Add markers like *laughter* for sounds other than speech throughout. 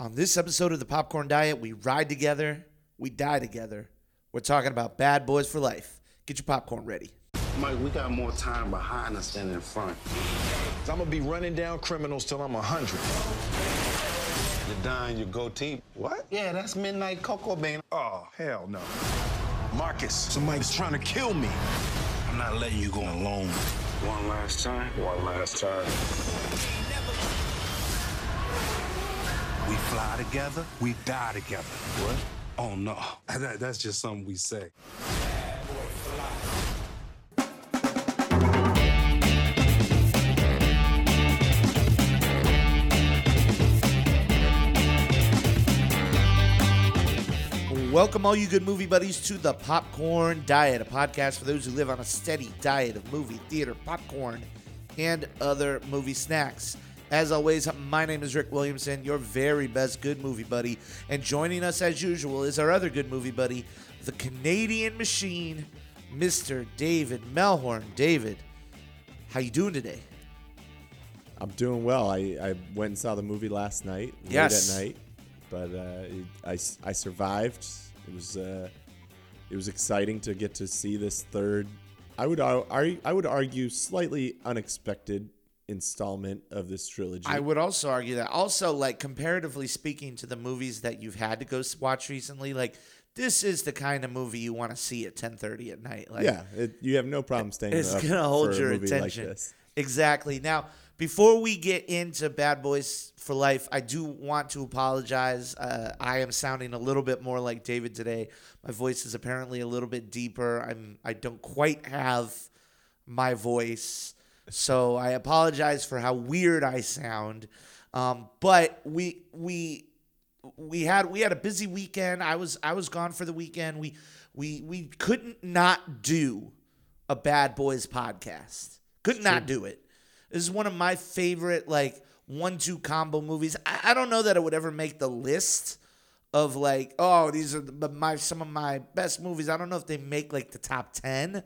On this episode of the Popcorn Diet, we ride together, we die together. We're talking about Bad Boys for Life. Get your popcorn ready. Mike, we got more time behind us than in front. I'm gonna be running down criminals till I'm 100. You're dying your goatee. What? Yeah, that's Midnight Cocoa Bean. Oh, hell no. Marcus, somebody's trying to kill me. I'm not letting you go alone. One last time. One last time. We fly together, we die together. What? Oh, no. *laughs* That- that's just something we say. Welcome, all you good movie buddies, to the Popcorn Diet, a podcast for those who live on a steady diet of movie, theater, popcorn, and other movie snacks. As always, my name is Rick Williamson, your very best good movie buddy, and joining us as usual is our other good movie buddy, the Canadian machine, Mr. David Melhorn. David, how you doing today? I'm doing well. I, I went and saw the movie last night, Yes. late at night, but uh, it, I, I survived. It was uh, it was exciting to get to see this third. I would ar- I would argue slightly unexpected installment of this trilogy. I would also argue that. Also, like comparatively speaking to the movies that you've had to go watch recently, like this is the kind of movie you want to see at 10:30 at night. Like, yeah, it, you have no problem staying. it's up gonna hold your movie like attention. exactly. Now, before we get into Bad Boys for Life, I do want to apologize. Uh, I am sounding a little bit more like David today. My voice is apparently a little bit deeper. I'm I don't quite have my voice, so I apologize for how weird I sound. Um, but we we we had we had a busy weekend. I was I was gone for the weekend. We we we couldn't not do a Bad Boys podcast. Could not do it. This is one of my favorite like one two combo movies. I, I don't know that it would ever make the list of like oh these are the, my some of my best movies. I don't know if they make like the top ten,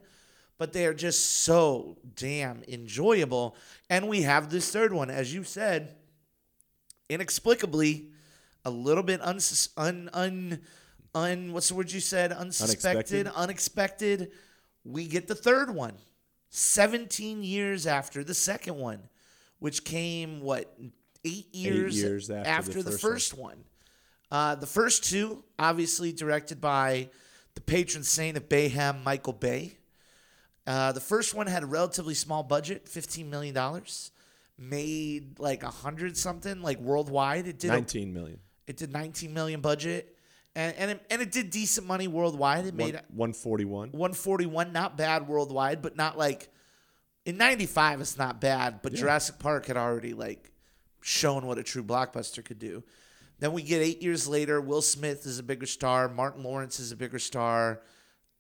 but they are just so damn enjoyable. And we have this third one, as you said, inexplicably a little bit unsus- un un un what's the word you said? Unsuspected? Unexpected. unexpected. We get the third one 17 years after the second one which came what 8 years, years after the the first first one, Uh, the first two obviously directed by the patron saint of Bayhem Michael Bay uh, the first one had a relatively small budget, fifteen million dollars, made like a hundred something, like worldwide. It did 19 million. it did nineteen million budget, and and it, and it did decent money worldwide. It made One, 141. one forty one, not bad worldwide, but not like in ninety five. It's not bad, but Jurassic Park had already like shown what a true blockbuster could do. Then we get eight years later. Will Smith is a bigger star. Martin Lawrence is a bigger star.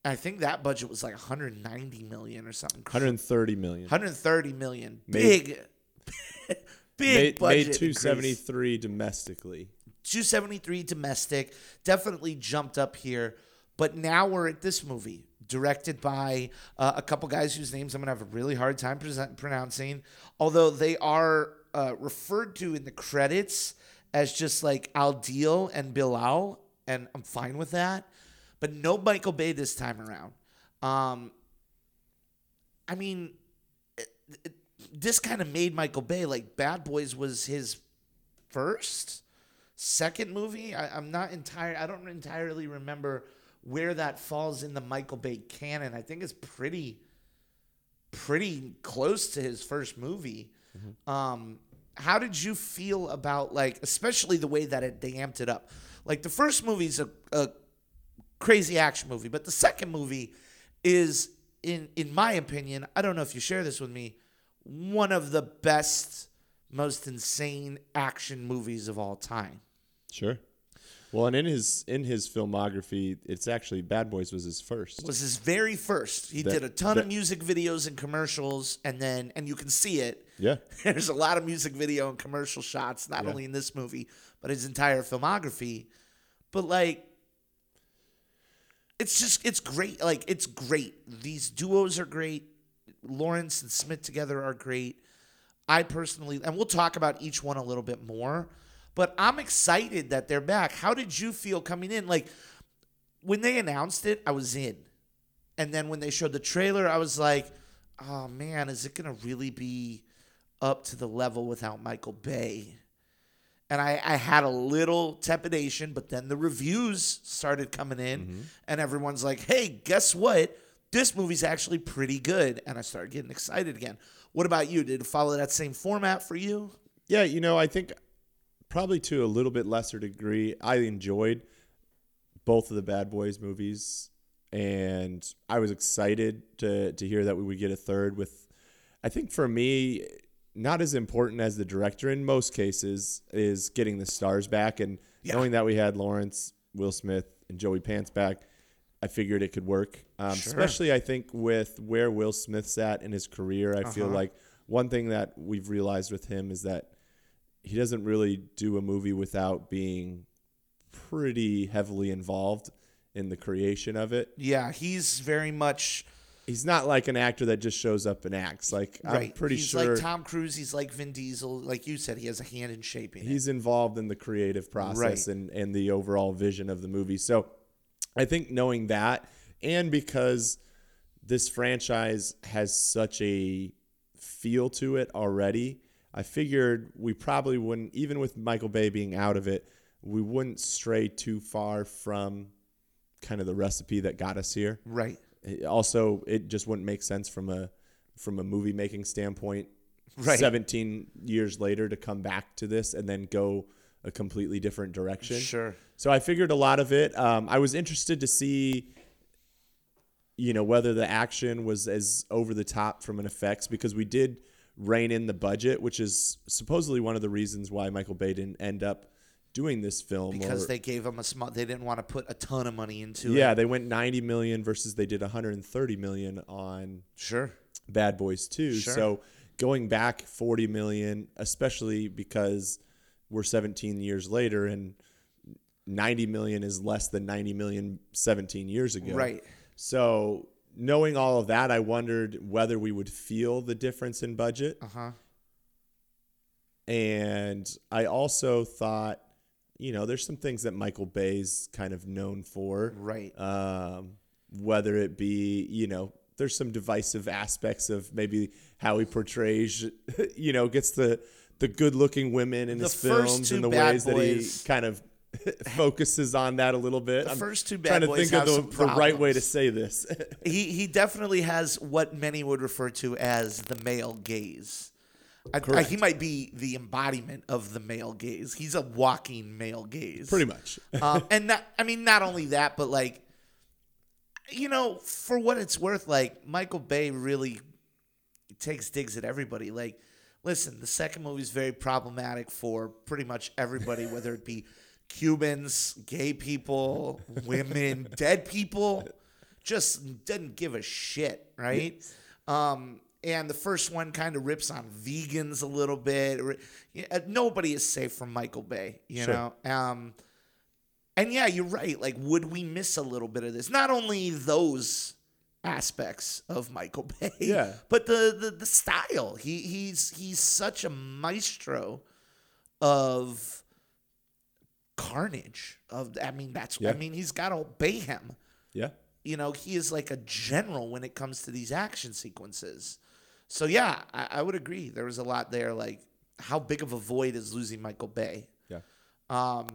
I think that budget was like 190 million or something. 130 million. 130 million. Made- Big, *laughs* big Made, budget. made increase. 273 domestically. 273 domestic. Definitely jumped up here. But now we're at this movie, directed by uh, a couple guys whose names I'm going to have a really hard time present, pronouncing, although they are uh, referred to in the credits as just like Adil and Bilall, and I'm fine with that. But no Michael Bay this time around. Um, I mean, it- it- this kind of made Michael Bay like Bad Boys was his first, second movie. I, I'm not entire. I don't entirely remember where that falls in the Michael Bay canon. I think it's pretty, pretty close to his first movie. Um, how did you feel about like, especially the way that it they amped it up? Like the first movie's a, a crazy action movie, but the second movie is, in in my opinion, I don't know if you share this with me, one of the best, most insane action movies of all time. Sure. Well, and in his in his filmography, it's actually Bad Boys was his first. was his very first. He That- did a ton of music videos and commercials, and then and you can see it. Yeah. *laughs* There's a lot of music video and commercial shots, not Yeah. only in this movie, but his entire filmography. But like it's just it's great. Like it's great. These duos are great. Lawrence and Smith together are great. I personally and we'll talk about each one a little bit more, But I'm excited that they're back. How did you feel coming in? Like when they announced it, I was in. And then when they showed the trailer, I was like, oh man, is it going to really be up to the level without Michael Bay? And I, I had a little trepidation, but then the reviews started coming in, mm-hmm. and everyone's like, hey, guess what? This movie's actually pretty good. And I started getting excited again. What about you? Did it follow that same format for you? Yeah, you know, I think probably to a little bit lesser degree, I enjoyed both of the Bad Boys movies, and I was excited to to hear that we would get a third. With, I think for me, not as important as the director in most cases is getting the stars back, and Yeah. knowing that we had Lawrence, Will Smith, and Joey Pants back. I figured it could work, um, Sure. especially I think with where Will Smith's at in his career. I feel Uh-huh. like one thing that we've realized with him is that he doesn't really do a movie without being pretty heavily involved in the creation of it. Yeah, he's very much He's not like an actor that just shows up and acts. Like I'm right. pretty he's sure like Tom Cruise. He's like Vin Diesel. Like you said, he has a hand in shaping it. he's involved in the creative process Right. and and the overall vision of the movie. So I think knowing that and because this franchise has such a feel to it already, I figured we probably wouldn't even with Michael Bay being out of it, we wouldn't stray too far from kind of the recipe that got us here. Right. Also, it just wouldn't make sense from a from a movie making standpoint. Right. 17 years later to come back to this and then go a completely different direction. Sure. So I figured a lot of it. Um, I was interested to see, you know, whether the action was as over the top from an effects because we did rein in the budget, which is supposedly one of the reasons why Michael Bay didn't end up doing this film. Because or- they gave them a small. They didn't want to put a ton of money into yeah, it. Yeah, they went 90 million versus they did 130 million on Sure. Bad Boys 2. Sure. So going back 40 million, especially because we're 17 years later and 90 million is less than 90 million 17 years ago. Right. So knowing all of that, I wondered whether we would feel the difference in budget. Uh huh. And I also thought, you know, there's some things that Michael Bay's kind of known for. Right. Um, whether it be, you know, there's some divisive aspects of maybe how he portrays, *laughs* you know, gets the the good looking women in The his films and the ways that he kind of *laughs* focuses on that a little bit. The first two bad trying to think of the, the right way to say this. *laughs* He he definitely has what many would refer to as the male gaze. I, I, he might be the embodiment of the male gaze. He's a walking male gaze. Pretty much. um, and not, I mean, not only that, but like, you know, for what it's worth, like Michael Bay really takes digs at everybody. Like, listen, the second movie is very problematic for pretty much everybody, whether it be Cubans, gay people, women, *laughs* dead people. Just doesn't give a shit, right? Um, and the first one kind of rips on vegans a little bit. Nobody is safe from Michael Bay, you Sure. know. Um, and yeah, you're right. Like, would we miss a little bit of this? Not only those aspects of Michael *laughs* Bay, Yeah. but the the, the style. He he's he's such a maestro of carnage. Of I mean, that's I mean, he's got to obey him. yeah. You know, he is like a general when it comes to these action sequences. So yeah, I, I would agree. There was a lot there. Like, how big of a void is losing Michael Bay? Yeah. Um,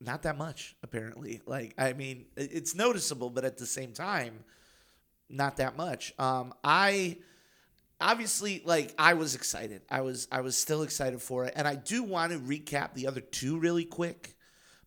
not that much, apparently. Like, I mean, it's noticeable, but at the same time, not that much. Um, I obviously like I was excited. I was I was still excited for it, and I do want to recap the other two really quick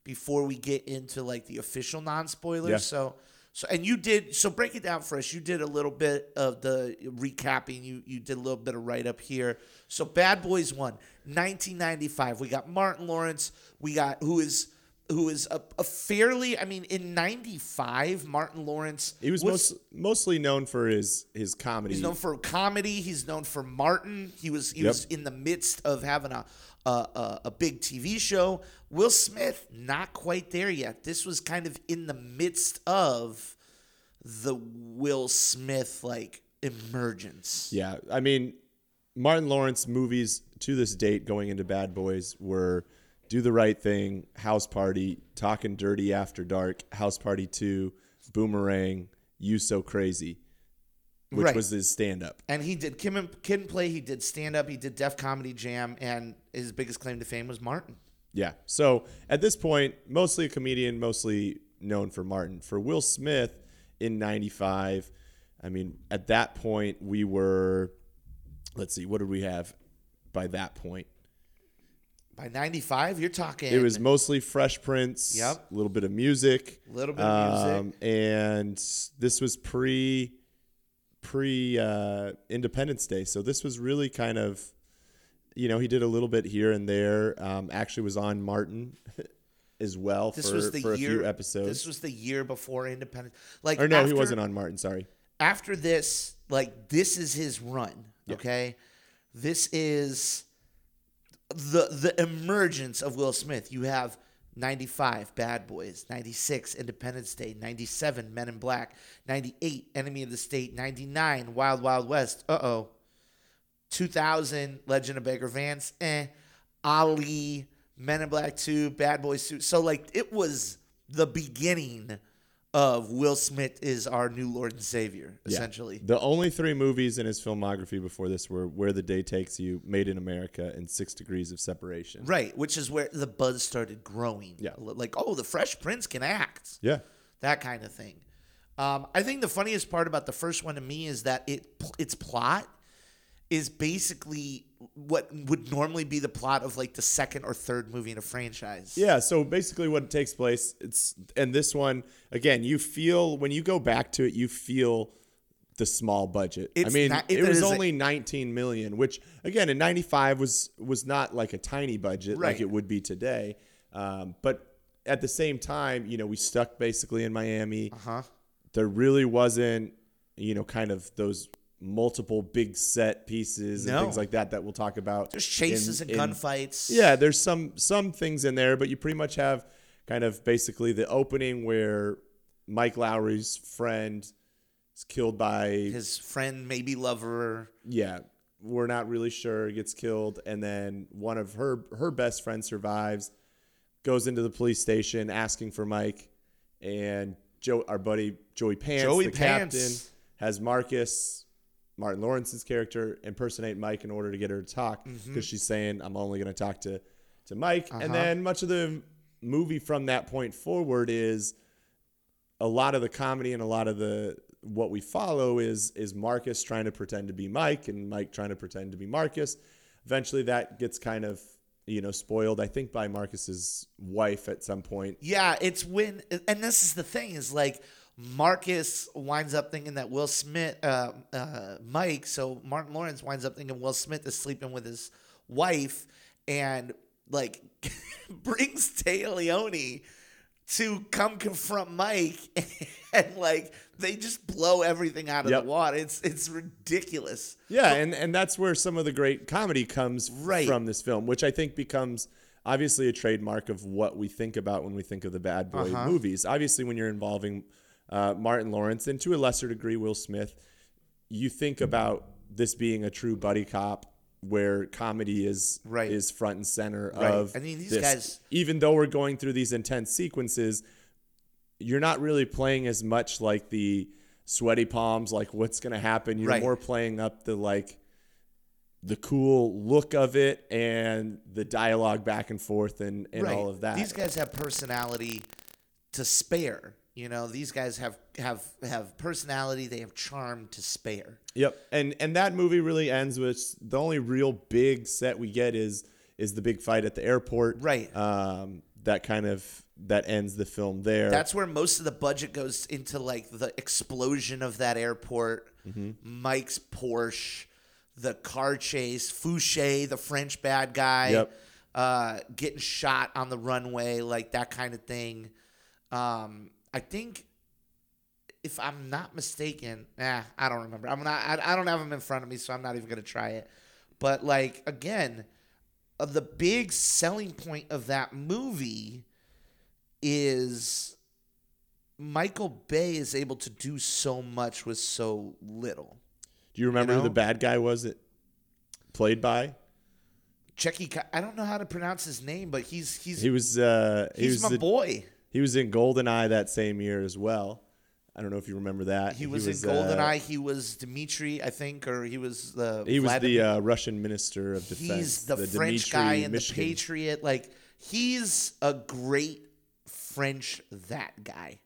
before we get into like the official non spoilers. Yeah. So. So and you did so break it down for us. You did a little bit of the recapping. You you did a little bit of write up here. So Bad Boys One, 1995. We got Martin Lawrence. We got who is who is a, a fairly. I mean, in '95, Martin Lawrence. He was most, mostly known for his his comedy. He's known for comedy. He's known for Martin. He was he Yep. was in the midst of having a, a a a big TV show. Will Smith not quite there yet. This was kind of in the midst of the Will Smith like emergence. Yeah, I mean, Martin Lawrence movies to this date going into Bad Boys were Do the Right Thing, House Party, Talking Dirty After Dark, House Party 2, Boomerang, You So Crazy, which Right. was his stand up. And he did Kim and, Kid and Play, he did stand up, he did Def Comedy Jam, and his biggest claim to fame was Martin. Yeah. So at this point, mostly a comedian, mostly known for Martin. For Will Smith in 95, I mean, at that point, we were, let's see, what did we have by that point? By 95, you're talking. It was mostly Fresh Prince. Yep. A little bit of music. A Little bit of music. Um, and this was pre pre uh, Independence Day, so this was really kind of, you know, he did a little bit here and there. Um, actually, was on Martin *laughs* as well this for, was the for a year, few episodes. This was the year before Independence. Like, or no, he wasn't on Martin. Sorry. after this, like this is his run. Okay, this is the the emergence of Will Smith. You have 95 Bad Boys, 96 Independence Day, 97 Men in Black, 98 Enemy of the State, 99 Wild Wild West. Uh oh. 2000 Legend of Bagger Vance. Eh. Ali, Men in Black 2, Bad Boys 2. So like it was the beginning of Will Smith is our new Lord and Savior, Yeah. essentially. The only three movies in his filmography before this were Where the Day Takes You, Made in America, and Six Degrees of Separation. Right, which is where the buzz started growing. Yeah. Like, oh, the Fresh Prince can act. Yeah. That kind of thing. Um, I think the funniest part about the first one to me is that it its plot is basically what would normally be the plot of like the second or third movie in a franchise. Yeah, so basically what takes place it's and this one again, you feel when you go back to it, you feel the small budget. I mean, not- it, it was only 19 million, which again in 95 was was not like a tiny budget like it would be today. Um, but at the same time, you know, we stuck basically in Miami. Uh-huh. There really wasn't, you know, kind of those multiple big set pieces and No. things like that that we'll talk about. There's chases in- and in- gunfights. yeah, there's some some things in there, but you pretty much have kind of basically the opening where Mike Lowry's friend is killed by His friend, maybe lover. yeah, we're not really sure gets killed, and then one of her her best friends survives, goes into the police station asking for Mike, and Joe, our buddy Joey Pants, Joey the Pants. captain, has Marcus. Martin Lawrence's character impersonate Mike in order to get her to talk because Mm-hmm. she's saying I'm only going to talk to to Mike, Uh-huh. and then much of the movie from that point forward is a lot of the comedy and a lot of the what we follow is is Marcus trying to pretend to be Mike and Mike trying to pretend to be Marcus. Eventually, that gets kind of you know spoiled. I think by Marcus's wife at some point. Yeah, it's when, and this is the thing is like Marcus winds up thinking that Will Smith, uh, uh, Mike, so Martin Lawrence winds up thinking Will Smith is sleeping with his wife and like *laughs* brings Téa Leoni to come confront Mike *laughs* and like they just blow everything out of Yep. the water. It's it's ridiculous. Yeah, and and that's where some of the great comedy comes Right. from this film, which I think becomes obviously a trademark of what we think about when we think of the bad boy Uh-huh. movies. Obviously, when you're involving uh, Martin Lawrence and to a lesser degree Will Smith, you think about this being a true buddy cop where comedy is Right. is front and center Right. of I mean, these this. guys- even though we're going through these intense sequences you're not really playing as much like the sweaty palms like what's going to happen you're Right. more playing up the like the cool look of it and the dialogue back and forth and, and all of that These guys have personality to spare. You know, these guys have have have personality. They have charm to spare. Yep, and and that movie really ends with the only real big set we get is is the big fight at the airport. Right. Um, that kind of that ends the film there. That's where most of the budget goes into like the explosion of that airport, Mm-hmm. Mike's Porsche, the car chase, Fouchet, the French bad guy, Yep. uh, getting shot on the runway, like that kind of thing. Um, I think, if I'm not mistaken, eh, I don't remember. I'm not. I, I don't have them in front of me, so I'm not even gonna try it. But like again, uh, the big selling point of that movie is Michael Bay is able to do so much with so little. Do you remember you who the bad guy was? It played by. Tchéky, I don't know how to pronounce his name, but he's he's He was uh, he he's was my the- boy. He was in Goldeneye that same year as well. I don't know if you remember that. He was, in uh, Goldeneye. he was Dmitri, I think, or he was the. He was the uh, Russian minister of defense. He's the, French Dmitry guy in Mishkin. the Patriot. Like he's a great French that guy.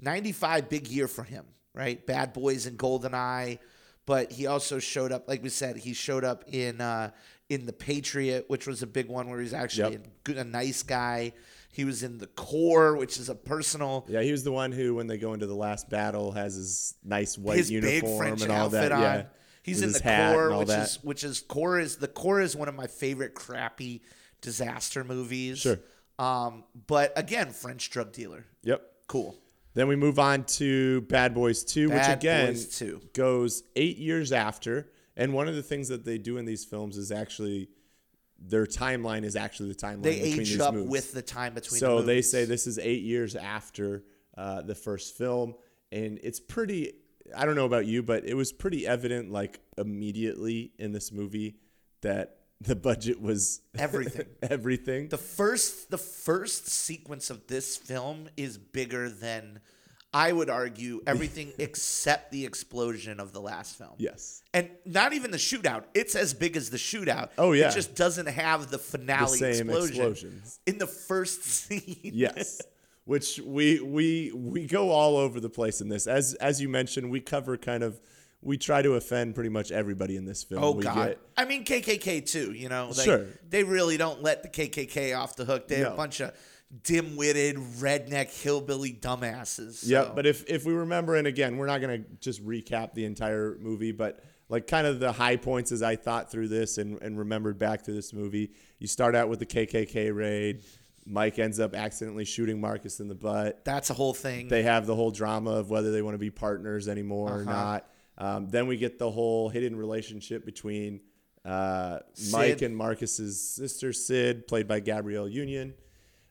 Ninety five, big year for him, right? Bad Boys and Goldeneye, but he also showed up. Like we said, he showed up in uh, in the Patriot, which was a big one where he's actually Yep. a, good, a nice guy. He was in the Core, which is a personal. Yeah, he was the one who, when they go into the last battle, has his nice white his uniform and all that. on. Yeah, He's with in the core, which that. is which is core is the core is one of my favorite crappy disaster movies. Sure. Um, but again, French drug dealer. Yep. Cool. Then we move on to Bad Boys 2, which again Boys 2. goes eight years after. And one of the things that they do in these films is actually their timeline is actually the timeline They between age up with the time between. so the they say this is eight years after uh, the first film, and it's pretty. I don't know about you, but it was pretty evident, like immediately in this movie, that the budget was *laughs* Everything. everything. the first the first sequence of this film is bigger than I would argue everything *laughs* except the explosion of the last film. yes, And not even the shootout. It's as big as the shootout. Oh, yeah. It just doesn't have the finale same explosion explosions. in the first *laughs* scene. yes. Which we we we go all over the place in this. As as you mentioned, we cover kind of we try to offend pretty much everybody in this film. Oh we God! get- I mean KKK too. You know, like, Sure. They really don't let the KKK off the hook. They have a bunch of dim-witted redneck hillbilly dumbasses. Yeah, but if if we remember, and again, we're not gonna just recap the entire movie, but like kind of the high points as I thought through this and, and remembered back to this movie. You start out with the KKK raid. Mike ends up accidentally shooting Marcus in the butt. that's a whole thing. They have the whole drama of whether they want to be partners anymore Uh-huh. or not. Um, then we get the whole hidden relationship between uh, Mike and Marcus's sister Syd, played by Gabrielle Union.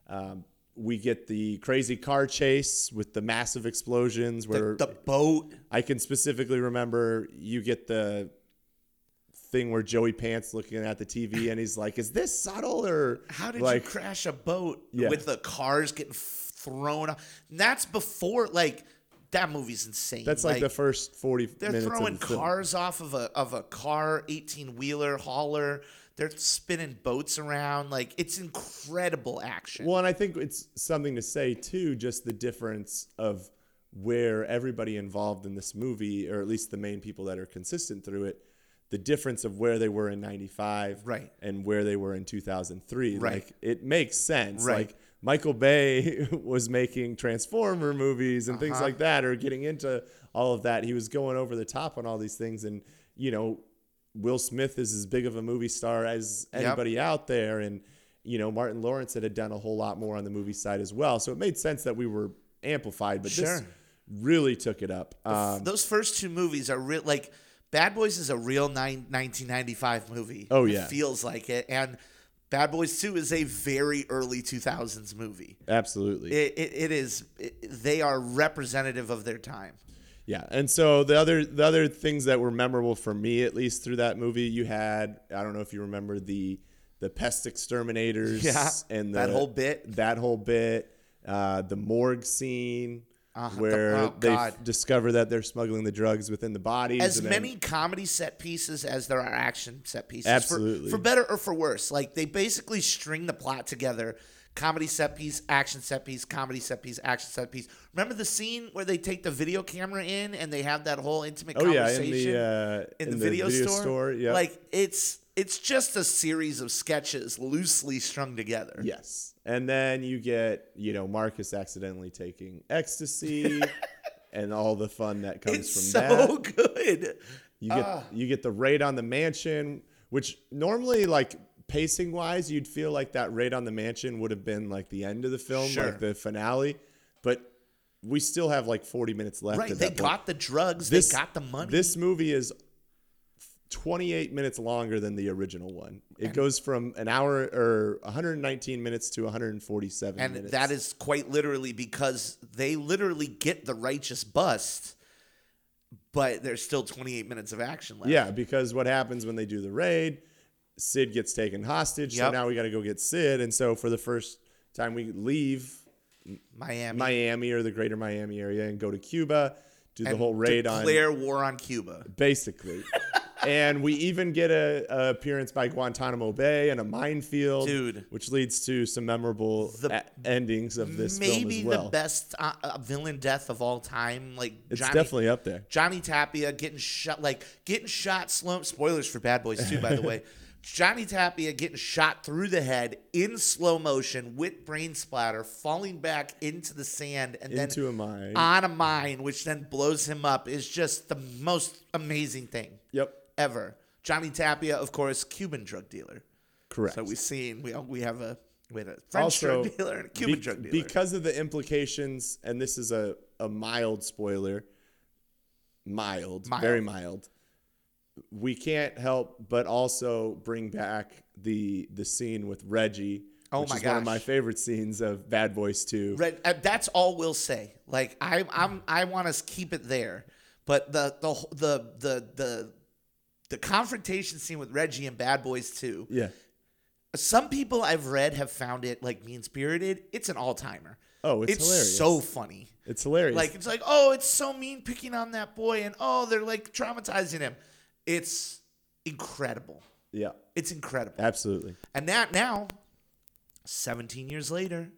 Um, we get the crazy car chase with the massive explosions where the boat. I can specifically remember you get the thing where Joey Pants looking at the TV and he's like, "Is this subtle or How did like you crash a boat Yeah. with the cars getting thrown? Off? That's before like that movie's insane. that's like, the first forty They're minutes throwing the film. cars off of a of a car, eighteen wheeler hauler. They're spinning boats around. Like it's incredible action. Well, and I think it's something to say too, just the difference of where everybody involved in this movie, or at least the main people that are consistent through it, the difference of where they were in '95, Right. and where they were in 2003. Right. Like it makes sense. Right. Like Michael Bay *laughs* was making Transformer movies and Uh-huh. things like that, or getting into all of that. He was going over the top on all these things, and you know, Will Smith is as big of a movie star as Yep. anybody out there, and you know, Martin Lawrence had done a whole lot more on the movie side as well. So it made sense that we were amplified, but this really took it up. Um, Those first two movies are real. Like Bad Boys is a real nine, 1995 movie. Oh, It yeah. feels like it. And Bad Boys Two is a very early 2000s movie. absolutely. It, it, it is. It, they are representative of their time. Yeah, and so the other the other things that were memorable for me, at least through that movie, you had I don't know if you remember the the pest exterminators, Yeah, and the, that whole bit. that whole bit, uh, the morgue scene Uh-huh, the- where oh, they God. discover that they're smuggling the drugs within the bodies. as then- many comedy set pieces as there are action set pieces. For- Absolutely. For, better or for worse. Like they basically string the plot together. Comedy set piece, action set piece, comedy set piece, action set piece. Remember the scene where they take the video camera in and they have that whole intimate Oh yeah, in conversation the uh, in the video, store? store. Yeah, Like it's it's just a series of sketches loosely strung together. Yes. And then you get, you know, Marcus accidentally taking ecstasy *laughs* and all the fun that comes It's from so that. So good. You get Ah. you get the raid on the mansion, which normally like pacing wise, you'd feel like that raid on the mansion would have been like the end of the film, Sure. like the finale. But we still have like 40 minutes left. Right. They got the drugs. This- they got the money. This movie is 28 minutes longer than the original one. It goes from an hour or 119 minutes to 147 and minutes. that is quite literally because they literally get the righteous bust, but there's still 28 minutes of action left. Yeah, because what happens when they do the raid? Syd gets taken hostage. So now we got to go get Syd. And so for the first time we leave Miami. Miami or the greater Miami area and go to Cuba, do the whole raid on declare war on Cuba. basically. *laughs* and we even get a, a appearance by Guantanamo Bay and a minefield, Dude. which leads to some memorable The- a- endings of this Maybe well. the best uh, uh, villain death of all time. Like It's Johnny, definitely up there. Johnny Tapia getting shot, like getting shot slow. Spoilers for Bad Boys too, by the *laughs* way. Johnny Tapia getting shot through the head in slow motion with brain splatter, falling back into the sand and Into then a mine. on a mine, which then blows him up, is just the most amazing thing Yep, ever. Johnny Tapia, of course, Cuban drug dealer. correct. So we've seen we we have a we had a French also, drug *laughs* dealer and a Cuban be- drug dealer. because of the implications, and this is a, a mild spoiler, mild, Mild. very mild. We can't help but also bring back the the scene with Reggie, Oh which my is one of my favorite scenes of Bad Boys 2. Red, uh, that's all we'll say. Like I, I'm, I want to keep it there. But the the the the the the confrontation scene with Reggie and Bad Boys 2. Yeah. Some people I've read have found it like mean spirited. It's an all timer. Oh, it's it's hilarious. so funny. It's hilarious. Like it's like, oh, it's so mean picking on that boy, and oh, they're like traumatizing him. It's incredible. yeah, It's incredible. absolutely. And that now, 17 years later,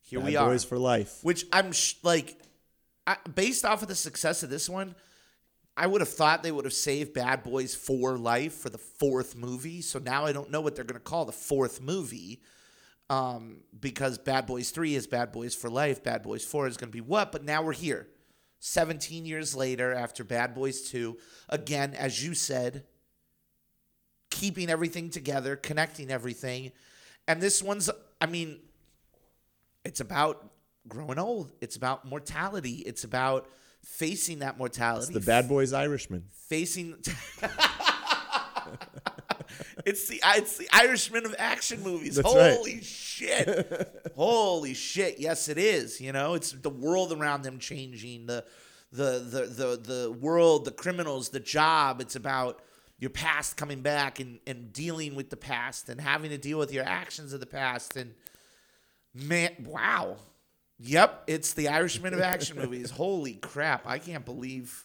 here Bad we are. Boys for life. Which I'm sh- like, I, based off of the success of this one, I would have thought they would have saved Bad Boys for life for the fourth movie. So now I don't know what they're going to call the fourth movie. Um, because Bad Boys 3 is Bad Boys for life. Bad Boys 4 is going to be what? But now we're here. 17 years later, after Bad Boys 2, again, as you said, keeping everything together, connecting everything. And this one's, I mean, it's about growing old. It's about mortality. It's about facing that mortality. The Bad Boys Irishman. facing. *laughs* it's the it's the Irishman of action movies. That's right. Holy shit! *laughs* Holy shit! Yes, it is. You know, it's the world around them changing. The the the the the world, the criminals, the job. It's about your past coming back and and dealing with the past and having to deal with your actions of the past and man, wow. Yep, it's the Irishman of *laughs* action movies. Holy crap! I can't believe.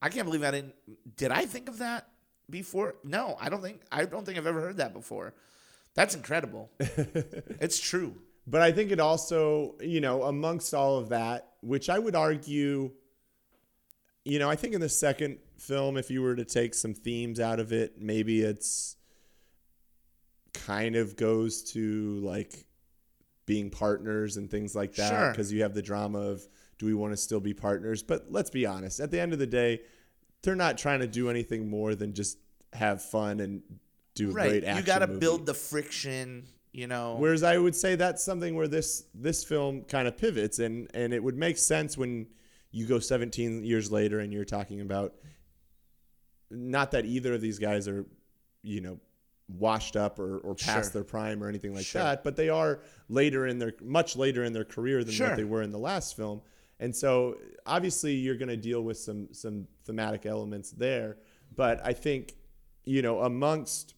I can't believe I didn't. Did I think of that before? No, I don't think. I don't think I've ever heard that before. That's incredible. *laughs* it's true. But I think it also, you know, amongst all of that, which I would argue, you know, I think in the second film, if you were to take some themes out of it, maybe it's kind of goes to like being partners and things like that Sure. because you have the drama of do we want to still be partners? But let's be honest, at the end of the day, they're not trying to do anything more than just have fun and do a Right. great action You got to build the friction. You know. Whereas I would say that's something where this this film kind of pivots and and it would make sense when you go 17 years later and you're talking about not that either of these guys are you know washed up or, or past Sure. their prime or anything like Sure. that but they are later in their much later in their career than Sure. what they were in the last film and so obviously you're going to deal with some some thematic elements there but I think you know amongst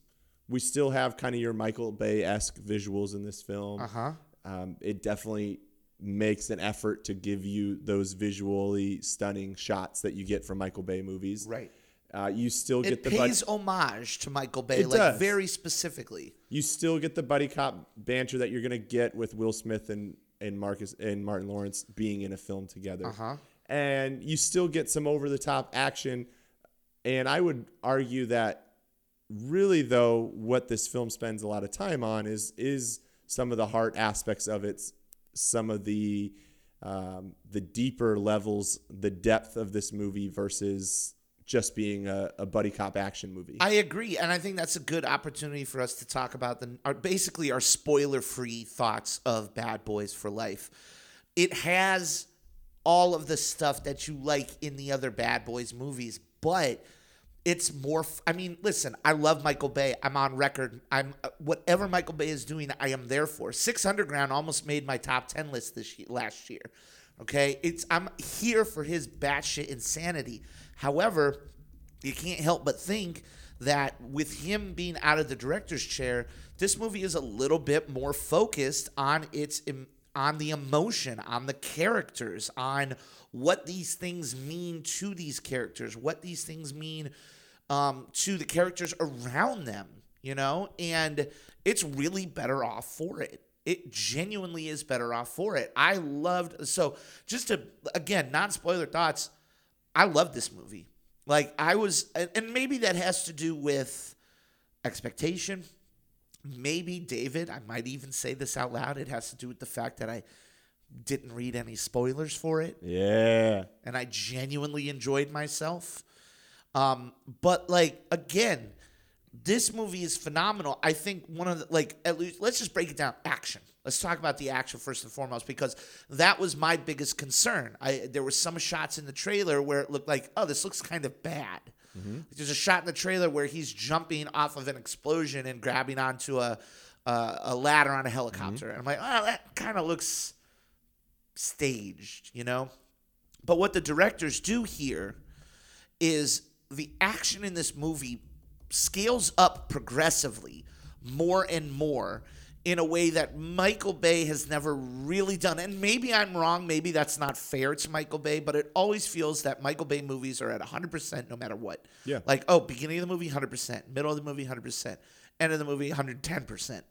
we still have kind of your Michael Bay esque visuals in this film. Uh huh. Um, it definitely makes an effort to give you those visually stunning shots that you get from Michael Bay movies. Right. Uh, you still get It the buddy, pays homage to Michael Bay, It like does. very specifically. you still get the buddy cop banter that you're gonna get with Will Smith and and Marcus and Martin Lawrence being in a film together. Uh-huh. And you still get some over the top action. And I would argue that really though what this film spends a lot of time on is is some of the heart aspects of it, some of the um, the deeper levels, the depth of this movie versus just being a, a buddy cop action movie. I agree, and I think that's a good opportunity for us to talk about the our, basically our spoiler-free thoughts of Bad Boys for Life. It has all of the stuff that you like in the other Bad Boys movies, but it's more. f- I mean, listen, I love Michael Bay. I'm on record. I'm uh, whatever Michael Bay is doing, I am there for. Six Underground almost made my top ten list this year, last year. Okay, it's I'm here for his batshit insanity. However, you can't help but think that with him being out of the director's chair, this movie is a little bit more focused on its on the emotion, on the characters, on what these things mean to these characters, what these things mean um, to the characters around them, you know? And it's really better off for it. It genuinely is better off for it. I loved, so just to, again, non spoiler thoughts, I love this movie. Like, I was, and maybe that has to do with expectation. Maybe, David, I might even say this out loud. It has to do with the fact that I didn't read any spoilers for it Yeah. and I genuinely enjoyed myself. Um, but like again, this movie is phenomenal. I think one of the like at least let's just break it down. Action. Let's talk about the action first and foremost because that was my biggest concern. I there were some shots in the trailer where it looked like oh this looks kind of bad. Mm-hmm. There's a shot in the trailer where he's jumping off of an explosion and grabbing onto a a, a ladder on a helicopter, mm-hmm. and I'm like oh that kind of looks staged, you know. But what the directors do here is the action in this movie scales up progressively more and more in a way that Michael Bay has never really done. And maybe I'm wrong, maybe that's not fair to Michael Bay, but it always feels that Michael Bay movies are at 100% no matter what. Yeah. Like, oh, beginning of the movie 100%, middle of the movie 100%, end of the movie 110%.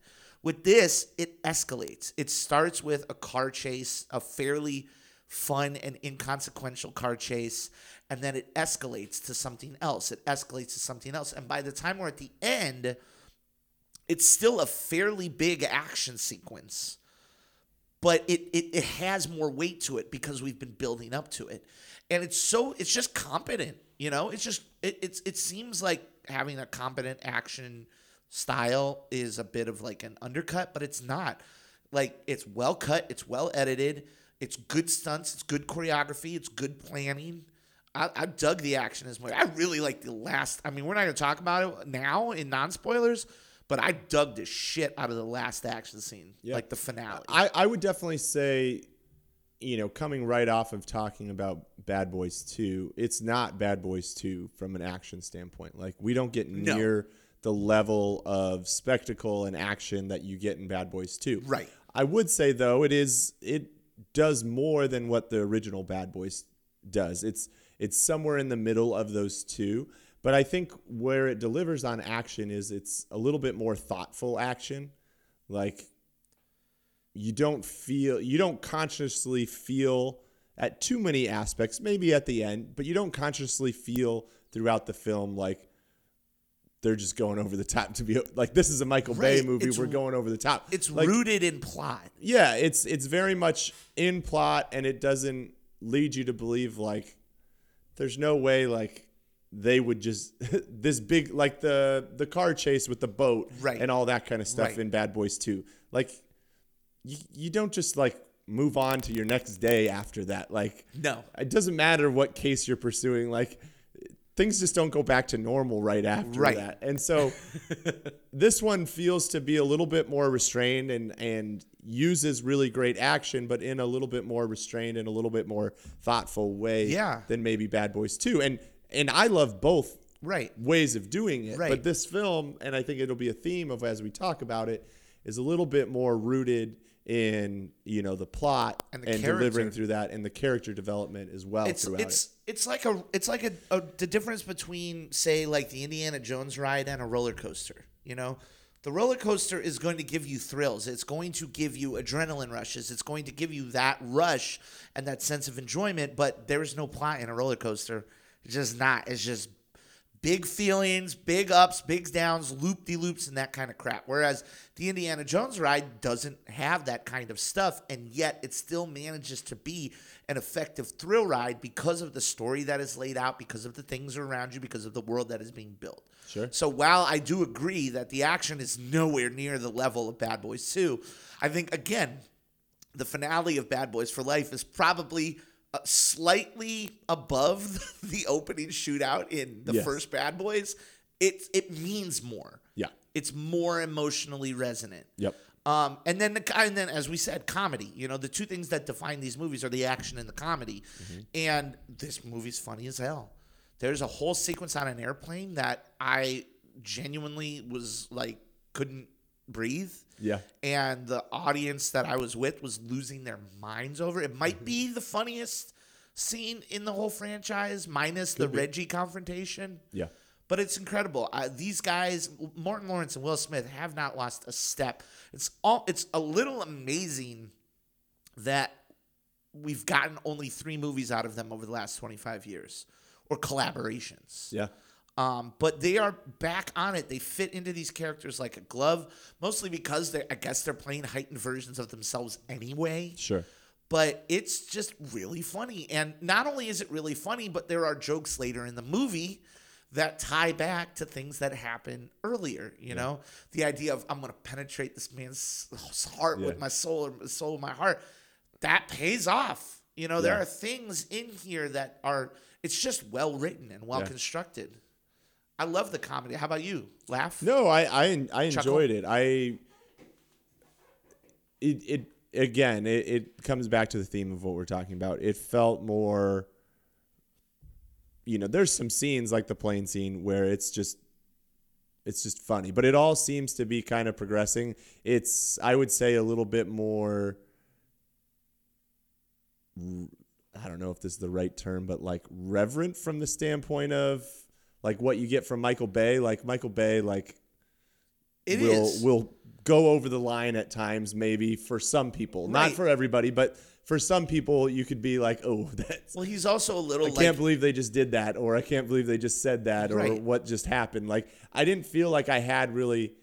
With this, it escalates. It starts with a car chase, a fairly fun and inconsequential car chase, and then it escalates to something else. It escalates to something else. And by the time we're at the end, it's still a fairly big action sequence, but it, it, it has more weight to it because we've been building up to it. And it's so, it's just competent, you know? It's just, it, it's, it seems like having a competent action style is a bit of like an undercut, but it's not. Like, it's well cut, it's well edited, it's good stunts, it's good choreography, it's good planning. I, I dug the action as much. I really like the last. I mean, we're not going to talk about it now in non spoilers, but I dug the shit out of the last action scene, Yeah. like the finale. I, I would definitely say, you know, coming right off of talking about Bad Boys 2, it's not Bad Boys 2 from an action standpoint. Like, we don't get No. near the level of spectacle and action that you get in Bad Boys 2. Right. I would say, though, it is, it does more than what the original Bad Boys does. It's, it's somewhere in the middle of those two. But I think where it delivers on action is it's a little bit more thoughtful action. Like, you don't feel you don't consciously feel at too many aspects maybe at the end but you don't consciously feel throughout the film like they're just going over the top to be like this is a Michael Bay movie It's- we're going over the top it's like, rooted in plot. yeah it's it's very much in plot and it doesn't lead you to believe like there's no way like they would just *laughs* this big like the the car chase with the boat Right. and all that kind of stuff Right. in Bad Boys 2 like you, you don't just like move on to your next day after that like No. it doesn't matter what case you're pursuing like things just don't go back to normal right after Right. that and so *laughs* this one feels to be a little bit more restrained and and uses really great action but in a little bit more restrained and a little bit more thoughtful way Yeah. than maybe Bad Boys 2 and and I love both Right. ways of doing it Right. but this film and I think it'll be a theme of as we talk about it is a little bit more rooted in you know the plot And and, delivering through that and the character development as well It's throughout it's it it's like a it's like a, a the difference between say like the Indiana Jones ride and a roller coaster. You know, the roller coaster is going to give you thrills. It's going to give you adrenaline rushes. It's going to give you that rush and that sense of enjoyment. But there is no plot in a roller coaster. It's just not. It's just big feelings, big ups, big downs, loop de loops, and that kind of crap. Whereas the Indiana Jones ride doesn't have that kind of stuff, and yet it still manages to be an effective thrill ride because of the story that is laid out, because of the things around you, because of the world that is being built. Sure. So while I do agree that the action is nowhere near the level of Bad Boys 2, I think, again, the finale of Bad Boys for Life is probably uh, slightly above *laughs* the opening shootout in the Yes. first Bad Boys. It it means more. yeah It's more emotionally resonant. Yep. Um, and then the and then as we said, comedy. You know, the two things that define these movies are the action and the comedy. And this movie's funny as hell. There's a whole sequence on an airplane that I genuinely was like couldn't breathe. Yeah. And the audience that I was with was losing their minds over. it. It might be the funniest scene in the whole franchise, minus the Reggie confrontation. Yeah. But it's incredible. Uh, these guys, Martin Lawrence and Will Smith, have not lost a step. It's all. It's a little amazing that we've gotten only three movies out of them over the last twenty five years, or collaborations. Yeah. Um, but they are back on it. They fit into these characters like a glove, mostly because they I guess they're playing heightened versions of themselves anyway. Sure. But it's just really funny. And not only is it really funny, but there are jokes later in the movie that tie back to things that happen earlier. You know, the idea of I'm going to penetrate this man's heart with my soul or soul of my heart, that pays off. You know, there are things in here that are. It's just well written and well Yeah. constructed. I love the comedy. How about you? Laugh? No, I I, I enjoyed it. I it it again it, it comes back to the theme of what we're talking about. It felt more you know, there's some scenes like the plane scene where it's just it's just funny, but it all seems to be kind of progressing. It's I would say a little bit more I don't know if this is the right term, but like reverent from the standpoint of like what you get from Michael Bay. Like Michael Bay, like It will is. will go over the line at times, maybe for some people, not for everybody, but for some people, you could be like, oh, *laughs* that's. Well, he's also a little I like can't believe they just did that, or I can't believe they just said that, or Right. what just happened. Like, I didn't feel like I had really.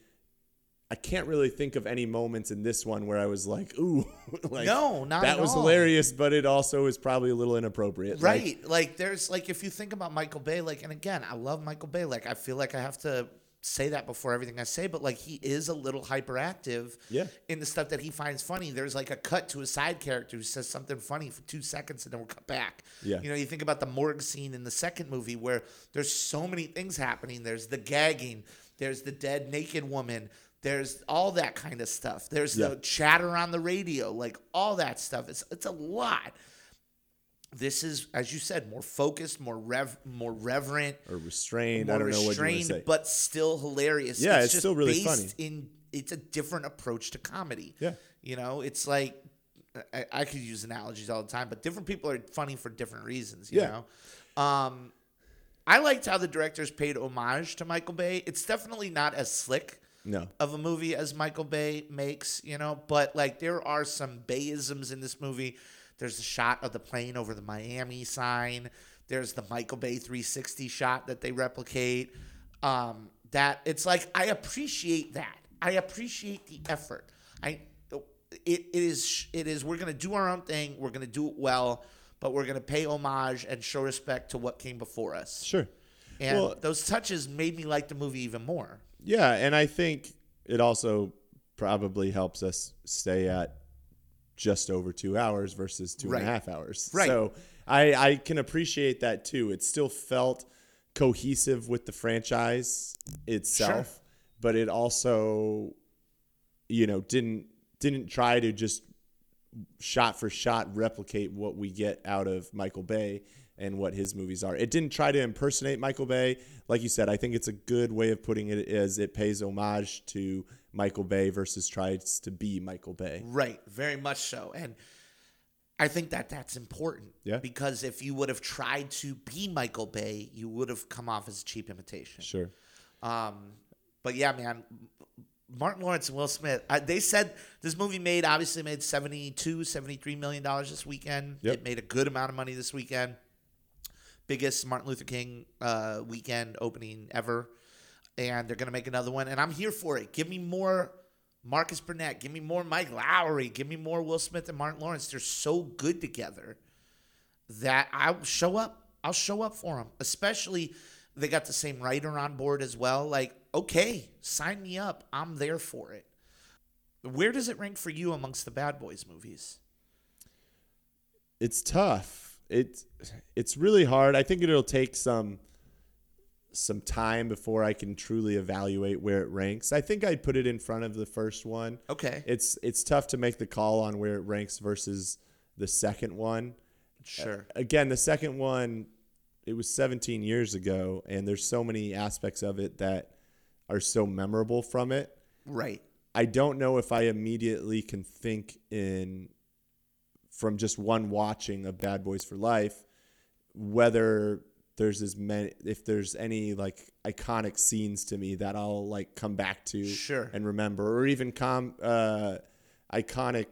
I can't really think of any moments in this one where I was like, "Ooh, *laughs* like No, not that at was all. hilarious," but it also is probably a little inappropriate. Like, Right. Like, there's like if you think about Michael Bay, like and again, I love Michael Bay. Like I feel like I have to say that before everything I say, but like he is a little hyperactive Yeah. in the stuff that he finds funny. There's like a cut to a side character who says something funny for two seconds and then we'll cut back. Yeah. You know, you think about the morgue scene in the second movie where there's so many things happening. There's the gagging, there's the dead naked woman, there's all that kind of stuff. There's Yeah. the chatter on the radio, like all that stuff. It's it's a lot this is, as you said, more focused, more rev, more reverent, or restrained. more I don't know what you want to say. but still hilarious. Yeah, it's just still really based funny. In it's a different approach to comedy. Yeah. you know, it's like I, I could use analogies all the time, but different people are funny for different reasons. You Yeah. know, um, I liked how the directors paid homage to Michael Bay. It's definitely not as slick no, of a movie as Michael Bay makes, you know, but like there are some Bayisms in this movie. There's a shot of the plane over the Miami sign. There's the Michael Bay 360 shot that they replicate. Um, that it's like I appreciate that. I appreciate the effort. I it, it is it is we're gonna do our own thing. We're gonna do it well, but we're gonna pay homage and show respect to what came before us. sure. And Well- those touches made me like the movie even more. Yeah, and I think it also probably helps us stay at just over two hours versus two and a Right. half hours. Right. So I, I can appreciate that too. It still felt cohesive with the franchise itself, Sure. but it also, you know, didn't didn't try to just shot for shot replicate what we get out of Michael Bay and what his movies are. It didn't try to impersonate Michael Bay. Like you said, I think it's a good way of putting it is it pays homage to Michael Bay versus tries to be Michael Bay. Right, very much so. And I think that that's important. Yeah. Because if you would have tried to be Michael Bay, you would have come off as a cheap imitation. Sure. Um, but yeah, man, Martin Lawrence and Will Smith, I, they said this movie made, obviously made 72, 73 million dollars this weekend. Yep. It made a good amount of money this weekend. Biggest Martin Luther King uh, weekend opening ever. And they're going to make another one. And I'm here for it. Give me more Marcus Burnett. Give me more Mike Lowry. Give me more Will Smith and Martin Lawrence. They're so good together that I'll show up. I'll show up for them. Especially they got the same writer on board as well. Like, okay, sign me up. I'm there for it. Where does it rank for you amongst the Bad Boys movies? It's tough. It it's really hard. I think it'll take some some time before I can truly evaluate where it ranks. I think I'd put it in front of the first one. Okay. It's it's tough to make the call on where it ranks versus the second one. Sure. Again, the second one it was 17 years ago and there's so many aspects of it that are so memorable from it. Right. I don't know if I immediately can think in from just one watching of Bad Boys for Life whether there's as many if there's any like iconic scenes to me that I'll like come back to Sure. and remember or even com uh iconic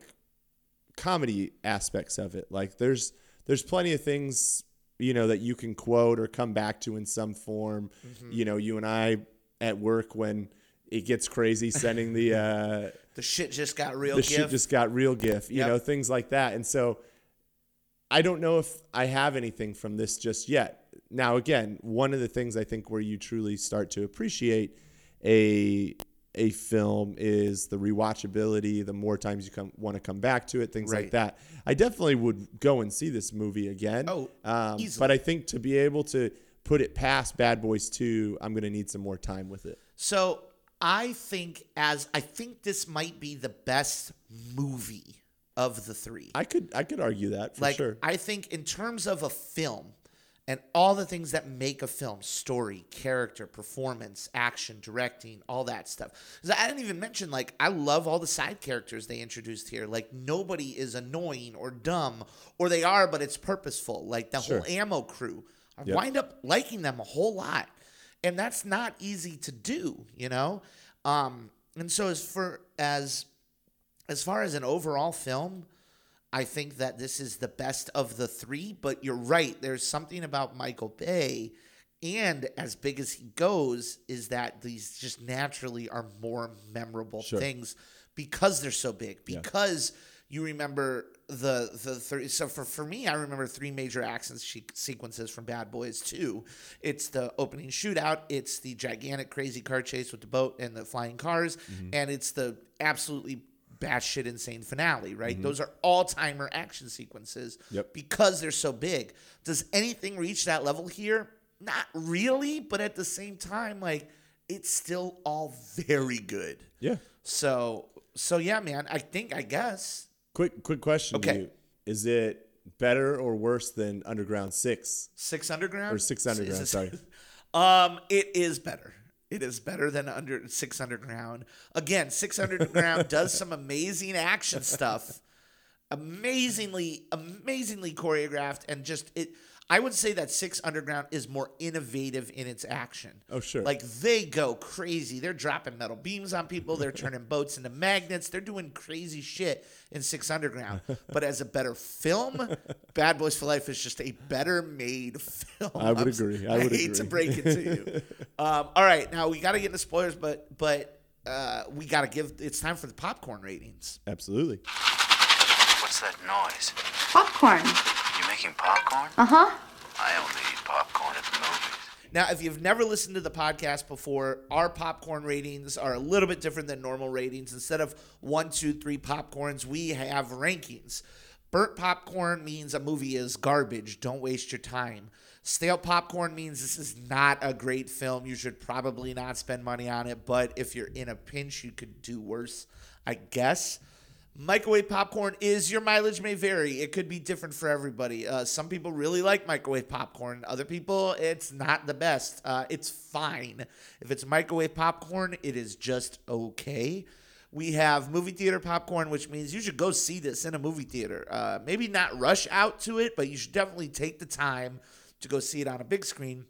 comedy aspects of it. Like there's there's plenty of things you know that you can quote or come back to in some form. Mm-hmm. You know, you and I at work when it gets crazy sending the uh *laughs* The shit just got real. the gift. shit just got real gif, you Yep. know, things like that. And so I don't know if I have anything from this just yet. Now again, one of the things I think where you truly start to appreciate a a film is the rewatchability, the more times you come want to come back to it, things Right. like that. I definitely would go and see this movie again. Oh, um, easily. but I think to be able to put it past Bad Boys 2, I'm going to need some more time with it. So I think as I think this might be the best movie of the three. I could I could argue that for like sure. I think in terms of a film and all the things that make a film story, character, performance, action, directing, all that stuff I didn't even mention like I love all the side characters they introduced here. Like nobody is annoying or dumb or they are but it's purposeful. Like the Sure. whole ammo crew. I Yep. wind up liking them a whole lot. And that's not easy to do, you know? Um and so as for as as far as an overall film, I think that this is the best of the three, but you're right. There's something about Michael Bay, and as big as he goes, is that these just naturally are more memorable Sure. things because they're so big. Because you remember the the three. So for for me, I remember three major action she- sequences from Bad Boys Two. It's the opening shootout. It's the gigantic crazy car chase with the boat and the flying cars, mm-hmm. and it's the absolutely batshit insane finale, right? Mm-hmm. Those are all timer action sequences Yep. because they're so big. Does anything reach that level here? Not really, but at the same time, like it's still all very good. yeah. So, so yeah, man. I think I guess Quick, quick question to Okay. you: Is it better or worse than Underground Six? six underground Or Six Underground, Is sorry. *laughs* Um, it is better. It is better than under six underground. Again, six underground *laughs* does some amazing action stuff, amazingly, amazingly choreographed, and just it. I would say that Six Underground is more innovative in its action. Oh, sure. Like they go crazy. They're dropping metal beams on people. They're *laughs* turning boats into magnets. They're doing crazy shit in Six Underground. *laughs* But as a better film, Bad Boys for Life is just a better made film. I would I'm agree. I would hate to break it to you. *laughs* um, all right, now we got to get into spoilers, but but uh, we got to give. It's time for the popcorn ratings. Absolutely. What's that noise? Popcorn. You making popcorn? Uh huh. I only eat popcorn at the movies. Now, if you've never listened to the podcast before, our popcorn ratings are a little bit different than normal ratings. Instead of one, two, three popcorns, we have rankings. Burnt popcorn means a movie is garbage. Don't waste your time. Stale popcorn means this is not a great film. You should probably not spend money on it. But if you're in a pinch, you could do worse, I guess. Microwave popcorn is your mileage may vary. It could be different for everybody. Uh, some people really like microwave popcorn. Other people, it's not the best. Uh, it's fine. If it's microwave popcorn, it is just okay. We have movie theater popcorn, which means you should go see this in a movie theater. Uh, maybe not rush out to it, but you should definitely take the time to go see it on a big screen.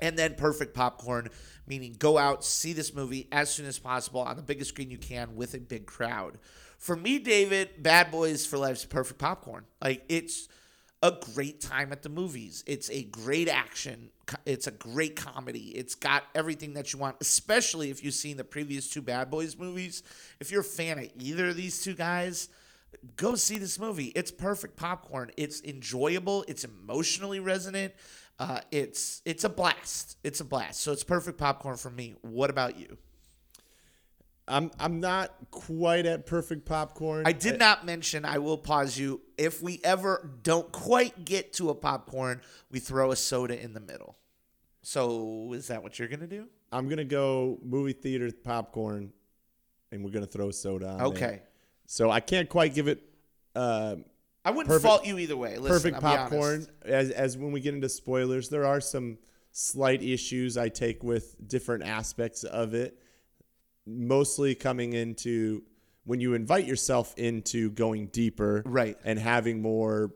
And then perfect popcorn, meaning go out, see this movie as soon as possible on the biggest screen you can with a big crowd. For me, David, Bad Boys for Life's perfect popcorn. Like it's a great time at the movies. It's a great action. It's a great comedy. It's got everything that you want, especially if you've seen the previous two Bad Boys movies. If you're a fan of either of these two guys, go see this movie. It's perfect popcorn. It's enjoyable. It's emotionally resonant. Uh, it's it's a blast. It's a blast. So it's perfect popcorn for me. What about you? I'm I'm not quite at perfect popcorn. I did not mention. I will pause you. If we ever don't quite get to a popcorn, we throw a soda in the middle. So is that what you're gonna do? I'm gonna go movie theater popcorn, and we're gonna throw soda on. there. Okay. So I can't quite give it uh, I wouldn't Perfect- fault you either way. Listen, perfect I'll be popcorn. As as when we get into spoilers, there are some slight issues I take with different aspects of it. Mostly coming into when you invite yourself into going deeper, Right. and having more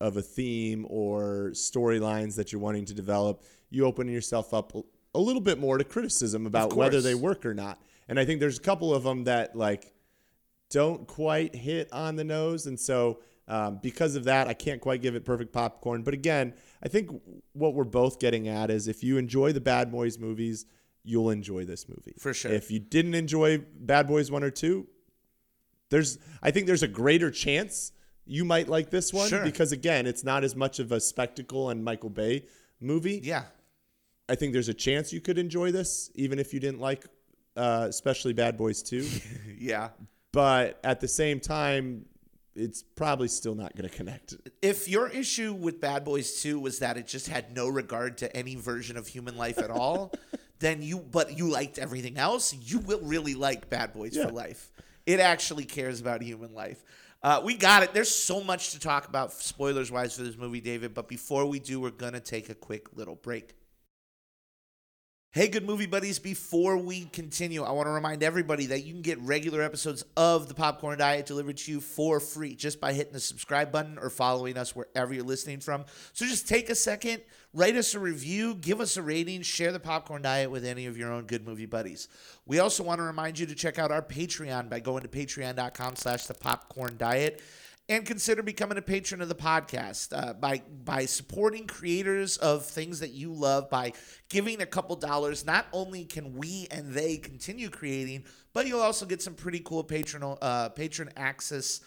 of a theme or storylines that you're wanting to develop, you open yourself up a- a little bit more to criticism about whether they work or not. And I think there's a couple of them that like don't quite hit on the nose, and so um, because of that, I can't quite give it perfect popcorn. But again, I think what we're both getting at is if you enjoy the Bad Boys movies, you'll enjoy this movie For sure. If you didn't enjoy Bad Boys one or two, there's I think there's a greater chance you might like this one Sure. because again, it's not as much of a spectacle and Michael Bay movie. Yeah. I think there's a chance you could enjoy this even if you didn't like uh, especially Bad Boys 2. *laughs* Yeah. but at the same time it's probably still not going to connect. If your issue with Bad Boys 2 was that it just had no regard to any version of human life at all, *laughs* then you but you liked everything else, you will really like Bad Boys Yeah. for Life. It actually cares about human life. Uh, we got it. There's so much to talk about spoilers wise for this movie, David, but before we do, we're going to take a quick little break. Hey, good movie buddies. Before we continue, I want to remind everybody that you can get regular episodes of the Popcorn Diet delivered to you for free just by hitting the subscribe button or following us wherever you're listening from. So just take a second, write us a review, give us a rating, share the Popcorn Diet with any of your own good movie buddies. We also want to remind you to check out our Patreon by going to patreon.com slash the popcorn diet and consider becoming a patron of the podcast uh, by by supporting creators of things that you love by giving a couple dollars. Not only can we and they continue creating but you'll also get some pretty cool patron uh, patron access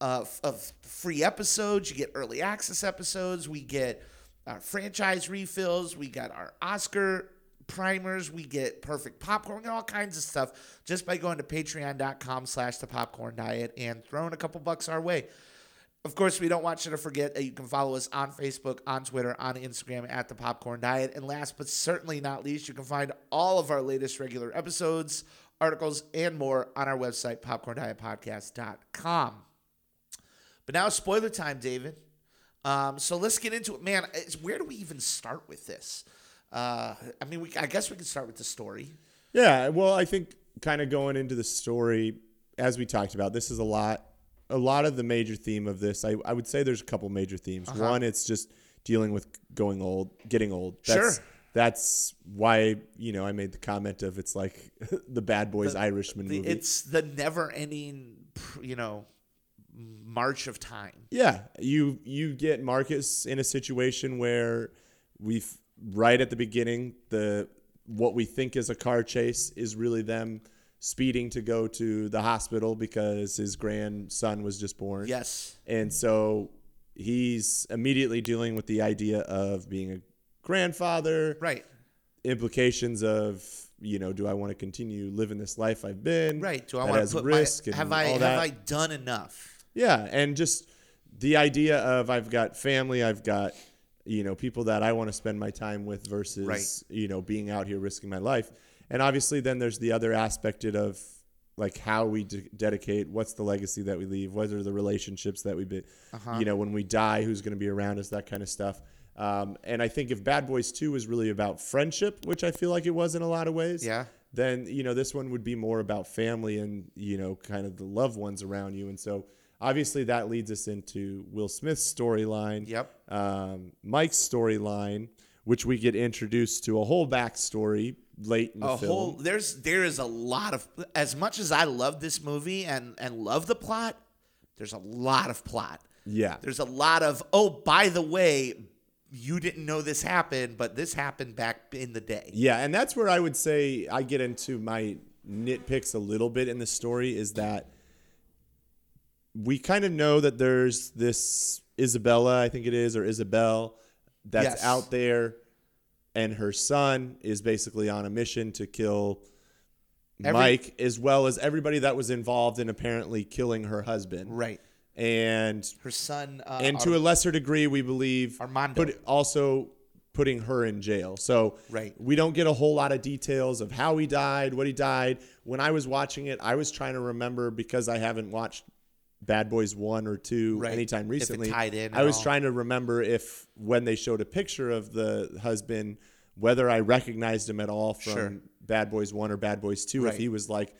uh, of free episodes. You get early access episodes. We get our franchise refills. We got our oscar primers we get perfect popcorn we get all kinds of stuff just by going to patreon.com slash the popcorn diet and throwing a couple bucks our way of course, we don't want you to forget that you can follow us on Facebook, on Twitter, on Instagram at The Popcorn Diet. And last but certainly not least, you can find all of our latest regular episodes, articles, and more on our website, popcorndietpodcast.com. But now, spoiler time, David. Um, so let's get into it. Man, where do we even start with this? Uh, I mean, we, I guess we could start with the story. Yeah, well, I think kind of going into the story as we talked about, this is a lot a lot of the major theme of this. I, I would say there's a couple major themes. One, it's just dealing with going old, getting old. That's, Sure. That's why, you know, I made the comment of it's like *laughs* the Bad Boys Irishman The- movie. it's the never ending, you know, march of time. Yeah, you you get Marcus in a situation where we've right at the beginning the what we think is a car chase is really them speeding to go to the hospital because his grandson was just born. Yes. And so he's immediately dealing with the idea of being a grandfather, Right. implications of you know, do I want to continue living this life I've been? Right. Do I want to put risk my, have I have that? I done enough? Yeah, and just the idea of I've got family, I've got you know people that I want to spend my time with versus Right. you know being out here risking my life. And obviously, then there's the other aspect of like how we de- dedicate. What's the legacy that we leave? What are the relationships that we be? Uh-huh. You know, when we die, who's going to be around us? That kind of stuff. Um, and I think if Bad Boys Two was really about friendship, which I feel like it was in a lot of ways, Yeah. then you know this one would be more about family and you know kind of the loved ones around you and so obviously that leads us into will smith's storyline Yep. um, mike's storyline which we get introduced to a whole backstory late in the A film whole there's there is a lot of as much as I love this movie and and love the plot, there's a lot of plot. yeah There's a lot of oh by the way, you didn't know this happened, but this happened back in the day. yeah and that's where i would say i get into my nitpicks a little bit in the story is that we kind of know that there's this Isabella, I think it is, or Isabel, that's Yes. out there, and her son is basically on a mission to kill Every- Mike, as well as everybody that was involved in apparently killing her husband. Right. And Her son uh, and to a lesser degree, we believe Armando. put, also putting her in jail. So Right. we don't get a whole lot of details of how he died, what he died. When I was watching it, I was trying to remember because I haven't watched Bad Boys One or Two Right. anytime recently. tied in I was all. trying to remember if when they showed a picture of the husband, whether I recognized him at all from Sure. Bad Boys One or Bad Boys Two, Right. if he was like.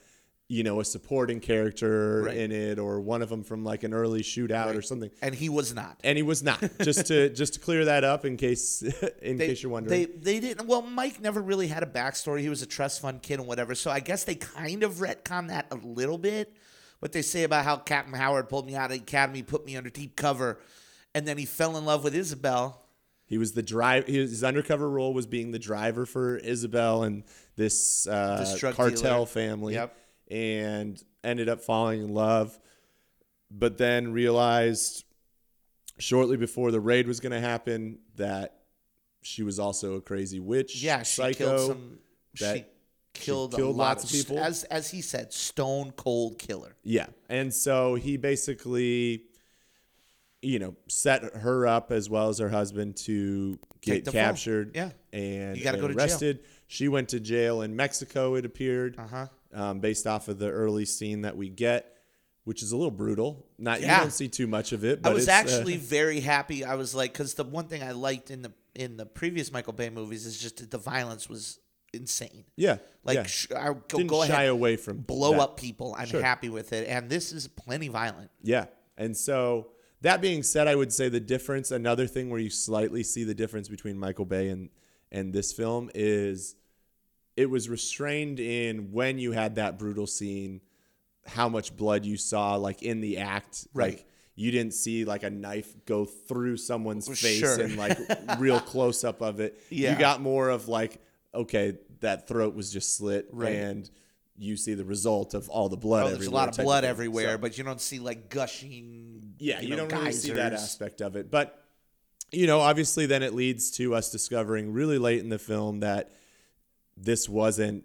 You know, a supporting character Right. in it, or one of them from like an early shootout or something and he was not. and he was not. *laughs* just to just to clear that up in case *laughs* in They, case you're wondering. they they didn't. Well, Mike never really had a backstory. He was a trust fund kid and whatever. So I guess they kind of retcon that a little bit. What they say about how Captain Howard pulled me out of the academy, put me under deep cover, and then he fell in love with Isabel. he was the drive. His undercover role was being the driver for Isabel and this, uh, This cartel dealer. family, Yep. and ended up falling in love, but then realized shortly before the raid was going to happen that she was also a crazy witch. Yeah, she psycho. killed some. that she killed, killed a lot lots of people. As as he said, stone cold killer. Yeah. And so he basically, you know, set her up as well as her husband to Take get captured. Yeah. And, You gotta go to jail. arrested. She went to jail in Mexico, it appeared, Uh-huh. um, based off of the early scene that we get, which is a little brutal. Not Yeah. You don't see too much of it, but I was uh, actually very happy. I was like, because the one thing I liked in the in the previous Michael Bay movies is just that the violence was insane. yeah. Like, yeah. sh- I go, Didn't go shy ahead, away from blow that. up people. I'm Sure. happy with it, and this is plenty violent. Yeah. And so that being said, I would say the difference, another thing where you slightly see the difference between Michael Bay and and this film is it was restrained in when you had that brutal scene, how much blood you saw like in the act. Right. Like you didn't see like a knife go through someone's face Sure. and like real *laughs* close up of it. Yeah. You got more of like, okay, that throat was just slit Right. and you see the result of all the blood Oh, everywhere. there's a lot of blood thing. everywhere, So- but you don't see like gushing. yeah, you, know, don't really see that aspect of it. But you know, obviously, then it leads to us discovering really late in the film that this wasn't.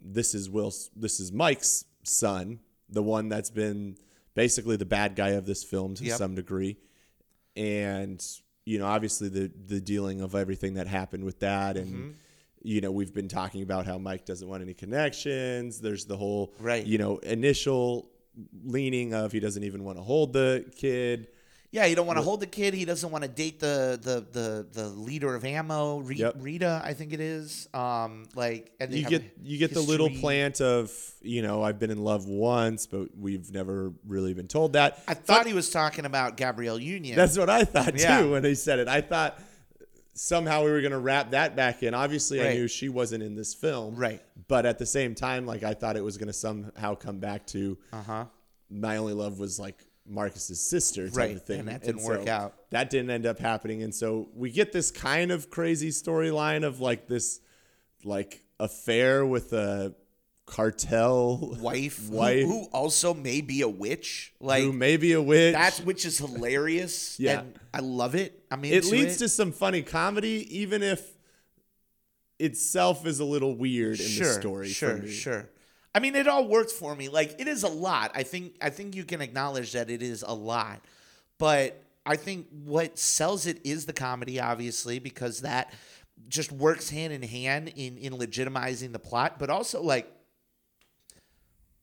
This is Will's. This is Mike's son, the one that's been basically the bad guy of this film to Yep. some degree, and you know, obviously the the dealing of everything that happened with that and. Mm-hmm. You know, we've been talking about how Mike doesn't want any connections. There's the whole, Right. you know, initial leaning of he doesn't even want to hold the kid. Yeah, you don't want to hold the kid. He doesn't want to date the the the the leader of ammo, Re- Yep. Rita, I think it is. Um, like and you get you get the little plant of you know I've been in love once, but we've never really been told that. I thought he was talking about Gabrielle Union. That's what I thought too Yeah. when he said it. I thought somehow we were gonna wrap that back in. Obviously, I knew she wasn't in this film, Right. But at the same time, like I thought it was gonna somehow come back to uh huh. my only love was like Marcus's sister, type Right, of thing, and that didn't work so out. That didn't end up happening, and so we get this kind of crazy storyline of like this, like affair with a cartel Wife, who- wife who, also may be a witch. Like who may be a witch. That which is hilarious. *laughs* Yeah. and I love it. I mean, it leads to some funny comedy, even if itself is a little weird in sure, the story. Sure, for me. sure. I mean, it all worked for me. Like it is a lot. I think. I think you can acknowledge that it is a lot, but I think what sells it is the comedy, obviously, because that just works hand in hand in in legitimizing the plot, but also like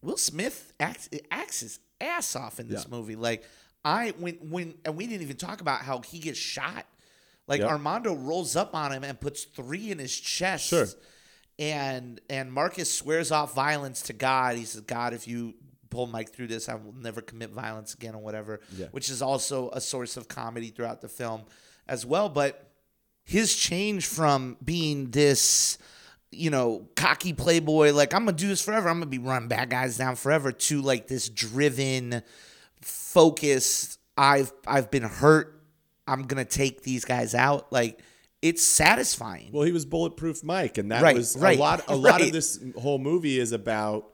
Will Smith acts acts his ass off in this Yeah. movie. Like I when when and we didn't even talk about how he gets shot. Like Yep. Armando rolls up on him and puts three in his chest. Sure. And and Marcus swears off violence to God. He says, God, if you pull Mike through this, I will never commit violence again or whatever. Yeah. Which is also a source of comedy throughout the film as well. But his change from being this, you know, cocky playboy, like I'm gonna do this forever, I'm gonna be running bad guys down forever, to like this driven, focused, I've I've been hurt, I'm gonna take these guys out. Like it's satisfying. Well, he was bulletproof Mike, and that Right, was right, a lot. A lot of this whole movie is about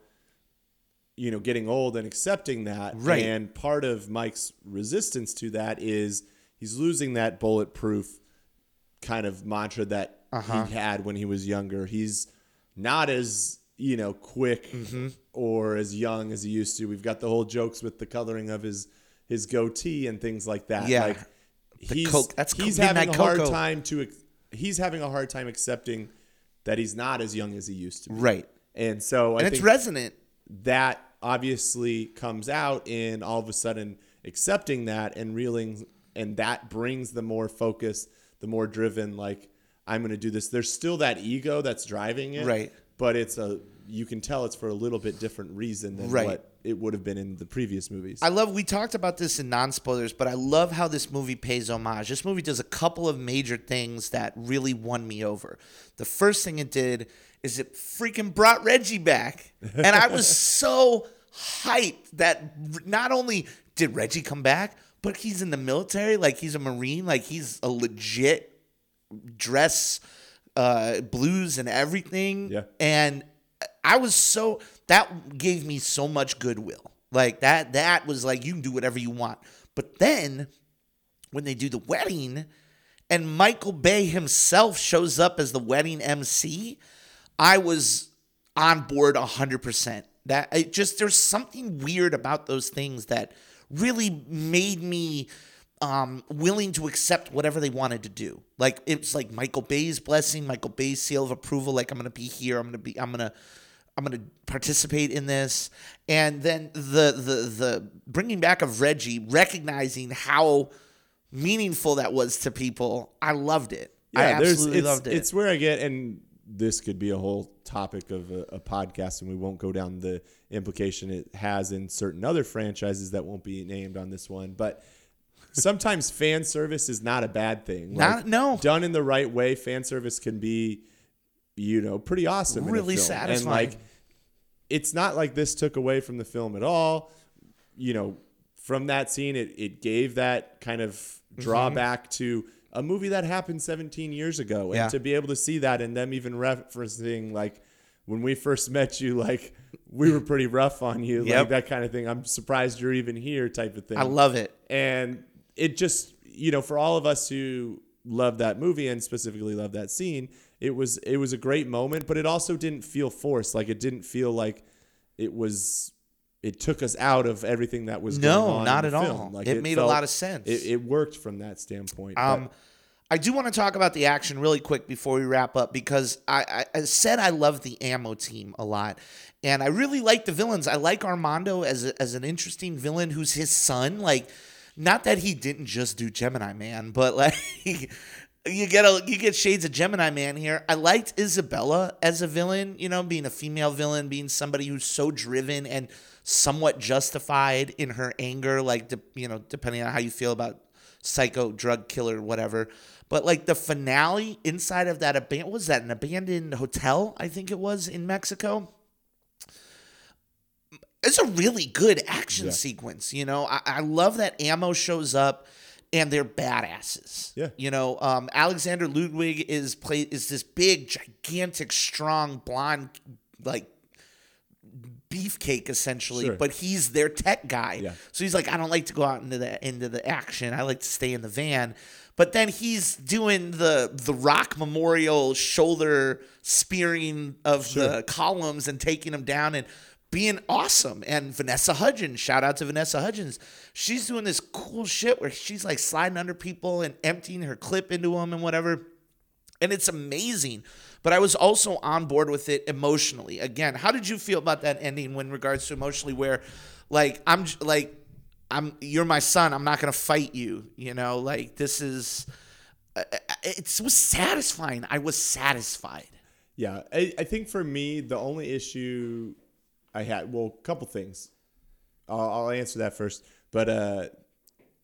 you know getting old and accepting that. Right. And part of Mike's resistance to that is he's losing that bulletproof kind of mantra that Uh-huh. he had when he was younger. He's not as you know quick Mm-hmm. or as young as he used to. We've got the whole jokes with the coloring of his his goatee and things like that. Yeah. Like he's coke- that's he's having a hard cocoa. time to he's having a hard time accepting that he's not as young as he used to be. Right. And so I And it's think resonant. that obviously comes out in all of a sudden accepting that and reeling and that brings the more focus the more driven like i'm going to do this there's still that ego that's driving it Right. but it's a you can tell it's for a little bit different reason than Right. what it would have been in the previous movies I love. We talked about this in non spoilers, but I love how this movie pays homage. This movie does a couple of major things that really won me over. The first thing it did is it freaking brought Reggie back, *laughs* and I was so hyped that not only did Reggie come back, but he's in the military, like he's a marine, like he's a legit dress, uh, blues and everything. Yeah. And I was so that gave me so much goodwill. Like that that was like you can do whatever you want. But then when they do the wedding and Michael Bay himself shows up as the wedding MC, I was on board 100%. That it just there's something weird about those things that really made me um, willing to accept whatever they wanted to do. Like it's like Michael Bay's blessing, Michael Bay's seal of approval. Like I'm gonna be here. I'm gonna be. I'm gonna. I'm gonna participate in this. And then the the the bringing back of Reggie, recognizing how meaningful that was to people. I loved it. I absolutely loved it. It's where I get, and this could be a whole topic of a, a podcast, and we won't go down the implication it has in certain other franchises that won't be named on this one. But sometimes fan service is not a bad thing. Not- no. Done in the right way, fan service can be, you know, pretty awesome. Really satisfying. And like, it's not like this took away from the film at all. You know, from that scene, it, it gave that kind of Mm-hmm. drawback to a movie that happened 17 years ago. And Yeah. to be able to see that and them even referencing, like, when we first *laughs* met you, like, we were pretty rough on you, Yep. like that kind of thing. I'm surprised you're even here, type of thing. I love it. And it just, you know, for all of us who love that movie and specifically love that scene, it was it was a great moment, but it also didn't feel forced. Like it didn't feel like it was it took us out of everything that was No, going on. No, not at film. all. Like It made a lot of sense. It, it worked from that standpoint. but- Um, I do want to talk about the action really quick before we wrap up because I, I, I said I love the ammo team a lot, and I really like the villains. I like Armando as a, as an interesting villain who's his son. Like, not that he didn't just do Gemini Man, but like. *laughs* You get a you get shades of Gemini Man here. I liked Isabella as a villain, you know, being a female villain, being somebody who's so driven and somewhat justified in her anger, like de- you know, depending on how you feel about psycho drug killer whatever but like the finale inside of that aban- was that an abandoned hotel i think it was in mexico it's a really good action Yeah. sequence you know I-, I love that ammo shows up and they're badasses Yeah. you know um, alexander ludwig is play is this big gigantic strong blonde like beefcake essentially, Sure. but he's their tech guy. Yeah. So he's like, I don't like to go out into the into the action. I like to stay in the van. But then he's doing the the Rock Memorial shoulder spearing of the columns and taking them down and being awesome. And Vanessa Hudgens, shout out to Vanessa Hudgens. She's doing this cool shit where she's like sliding under people and emptying her clip into them and whatever and it's amazing. But I was also on board with it emotionally. Again, how did you feel about that ending when regards to emotionally where like I'm like I'm you're my son, I'm not going to fight you, you know? Like this is uh, it was satisfying. I was satisfied. Yeah, I, I think for me, the only issue I had, well, a couple things. I'll, I'll answer that first. But uh,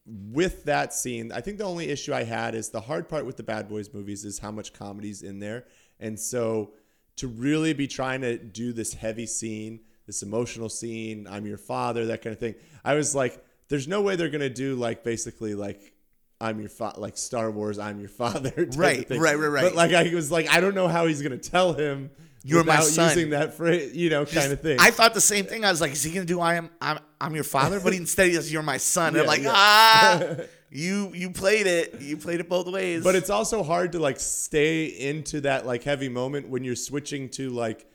with that scene, I think the only issue I had is the hard part with the Bad Boys movies is how much comedy's in there. And so to really be trying to do this heavy scene, this emotional scene, I'm your father, that kind of thing, I was like, there's no way they're going to do like basically like, I'm your father, like Star Wars, I'm your *laughs* father. Right, right, right, right. But like, I was like, I don't know how he's going to tell him You're my son. using that phrase, you know, kind of thing. I thought the same thing. I was like, is he gonna do I am I'm I'm your father? But *laughs* instead he says you're my son. And I'm like, yeah. ah *laughs* you you played it. You played it both ways. But it's also hard to like stay into that like heavy moment when you're switching to like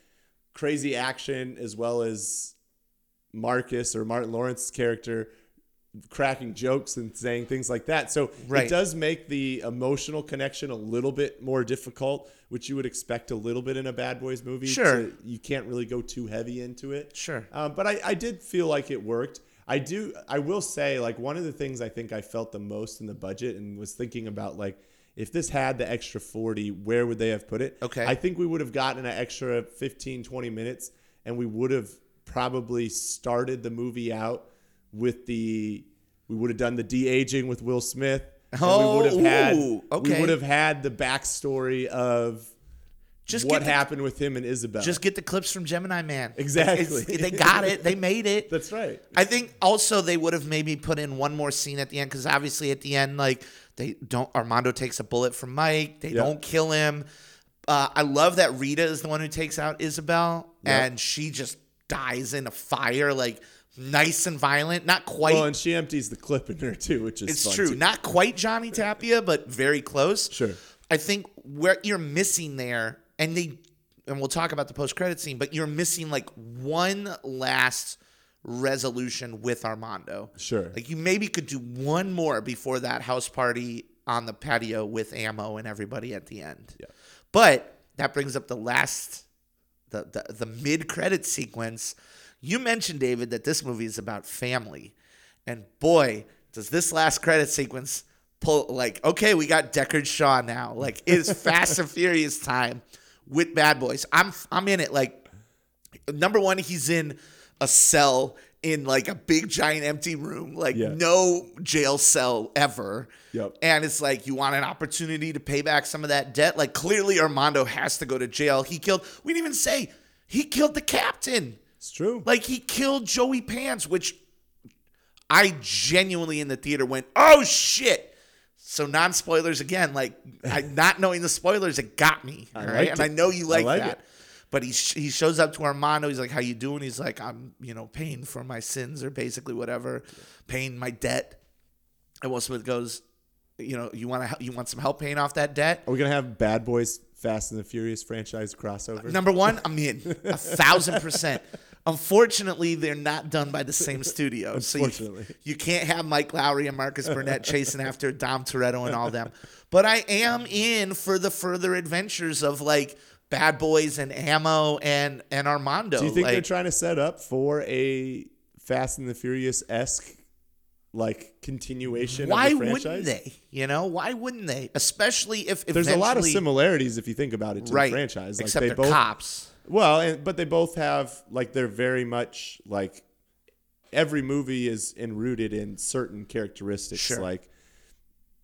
crazy action as well as Marcus or Martin Lawrence's character cracking jokes and saying things like that. So Right. it does make the emotional connection a little bit more difficult, which you would expect a little bit in a Bad Boys movie. Sure. to- you can't really go too heavy into it. Sure. Um, but I, I did feel like it worked. I do. I will say, like one of the things I think I felt the most in the budget, and was thinking about like if this had the extra 40, where would they have put it? Okay. I think we would have gotten an extra 15, 20 minutes, and we would have probably started the movie out with the. We would have done the de aging with Will Smith. and Oh, we would have had. ooh, We would have had the backstory of Just what the- happened with him and Isabel. Just get the clips from Gemini Man. Exactly. It's- they got it. They made it. *laughs* That's right. I think also they would have maybe put in one more scene at the end because obviously at the end, like they don't. Armando takes a bullet from Mike. They Yep. don't kill him. Uh, I love that Rita is the one who takes out Isabel, Yep. and she just dies in a fire, like nice and violent. Not quite. Well, and she empties the clip in there too, which is it's true. too. Not quite Johnny Tapia, but very close. Sure. I think where you're missing there, and they, and we'll talk about the post credit scene, but you're missing like one last resolution with Armando. Sure. Like you maybe could do one more before that house party on the patio with ammo and everybody at the end. Yeah. But that brings up the last, the the, the mid credit sequence. You mentioned David that this movie is about family, and boy, does this last credit sequence pull like okay, we got Deckard Shaw now. Like it is Fast and *laughs* Furious time with Bad Boys. I'm I'm in it. Like number one, he's in a cell in like a big giant empty room, like Yeah. no jail cell ever. Yep. And it's like you want an opportunity to pay back some of that debt. Like clearly Armando has to go to jail. He killed we didn't even say he killed the captain. It's true. Like he killed Joey Pants, which I genuinely in the theater went, "Oh shit." So non spoilers again, like I, *laughs* not knowing the spoilers, it got me. I all right, and it. I know you like, like that. it. But he sh- he shows up to Armando. He's like, "How you doing?" He's like, "I'm you know paying for my sins or basically whatever, paying my debt." And Will Smith goes, "You know, you want to you want some help paying off that debt?" Are we gonna have Bad Boys Fast and the Furious franchise crossover? Number one, I'm in *laughs* a thousand percent. Unfortunately, they're not done by the same studio. *laughs* So you, Unfortunately. you can't have Mike Lowry and Marcus *laughs* Burnett chasing after Dom Toretto and all them. But I am in for the further adventures of like Bad Boys and Ammo and and Armando. Do you think like, they're trying to set up for a Fast and the Furious esque like continuation why of the franchise? wouldn't they? You know, why wouldn't they? Especially if There's a lot of similarities if you think about it to right the franchise. Like except they both cops. Well, and, but they both have like they're very much like every movie is enrooted in certain characteristics, Sure. like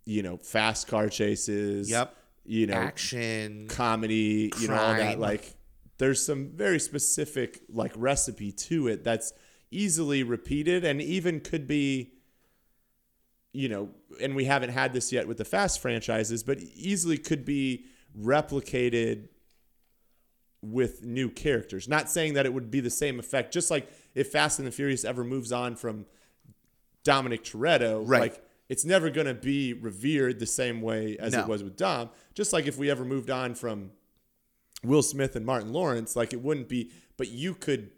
you know, fast car chases. Yep. You know, Action. comedy. You know, all that. crime. Like, there's some very specific like recipe to it that's easily repeated and even could be. You know, and we haven't had this yet with the Fast franchises, but easily could be replicated with new characters. Not saying that it would be the same effect. Just like if Fast and the Furious ever moves on from Dominic Toretto, Right. like it's never going to be revered the same way as No. it was with Dom. Just like if we ever moved on from Will Smith and Martin Lawrence, like it wouldn't be. But you could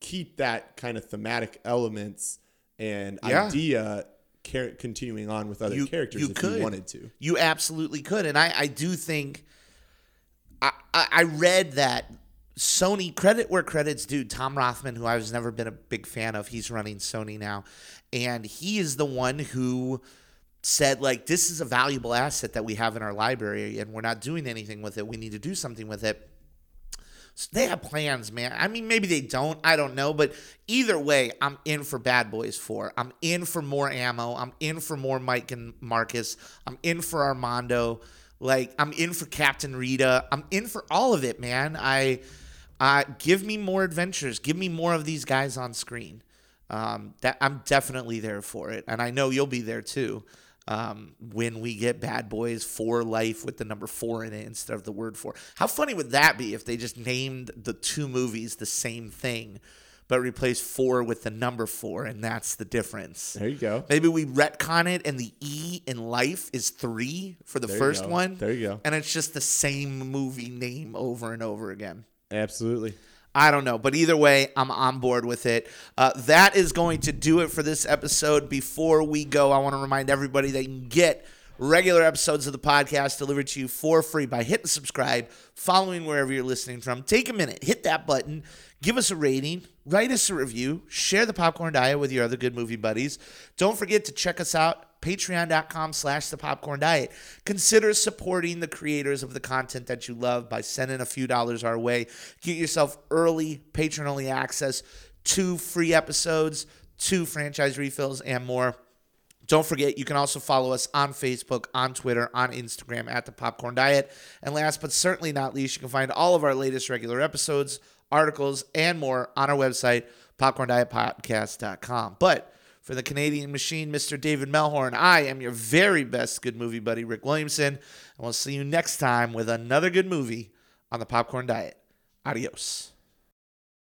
keep that kind of thematic elements and Yeah. idea car- continuing on with other characters if you wanted to. You absolutely could, and I, I do think. I, I read that Sony credit where credits due. Tom Rothman, who I've never been a big fan of, he's running Sony now, and he is the one who said like this is a valuable asset that we have in our library, and we're not doing anything with it. We need to do something with it. So they have plans, man. I mean, maybe they don't. I don't know. But either way, I'm in for Bad Boys 4. I'm in for more ammo. I'm in for more Mike and Marcus. I'm in for Armando. Like, I'm in for Captain Rita. I'm in for all of it, man. I, uh, give me more adventures. Give me more of these guys on screen. Um, that I'm definitely there for it, and I know you'll be there too. Um, when we get Bad Boys for Life with the number four in it instead of the word four. How funny would that be if they just named the two movies the same thing, but replace four with the number four, and that's the difference? There you go. Maybe we retcon it, and the E in life is three for the There first one. There you go. And it's just the same movie name over and over again. Absolutely. I don't know. But either way, I'm on board with it. Uh, that is going to do it for this episode. Before we go, I want to remind everybody that you can get regular episodes of the podcast delivered to you for free by hitting subscribe, following wherever you're listening from. Take a minute, hit that button, give us a rating, write us a review, share the popcorn diet with your other good movie buddies. Don't forget to check us out patreon.com slash the popcorn diet consider supporting the creators of the content that you love by sending a few dollars our way get yourself early patron only access to free episodes to franchise refills and more don't forget, you can also follow us on Facebook, on Twitter, on Instagram at The Popcorn Diet. And last but certainly not least, you can find all of our latest regular episodes, articles, and more on our website, popcorndietpodcast.com. But for the Canadian machine, Mr. David Melhorn, I am your very best good movie buddy, Rick Williamson. And we'll see you next time with another good movie on The Popcorn Diet. Adios.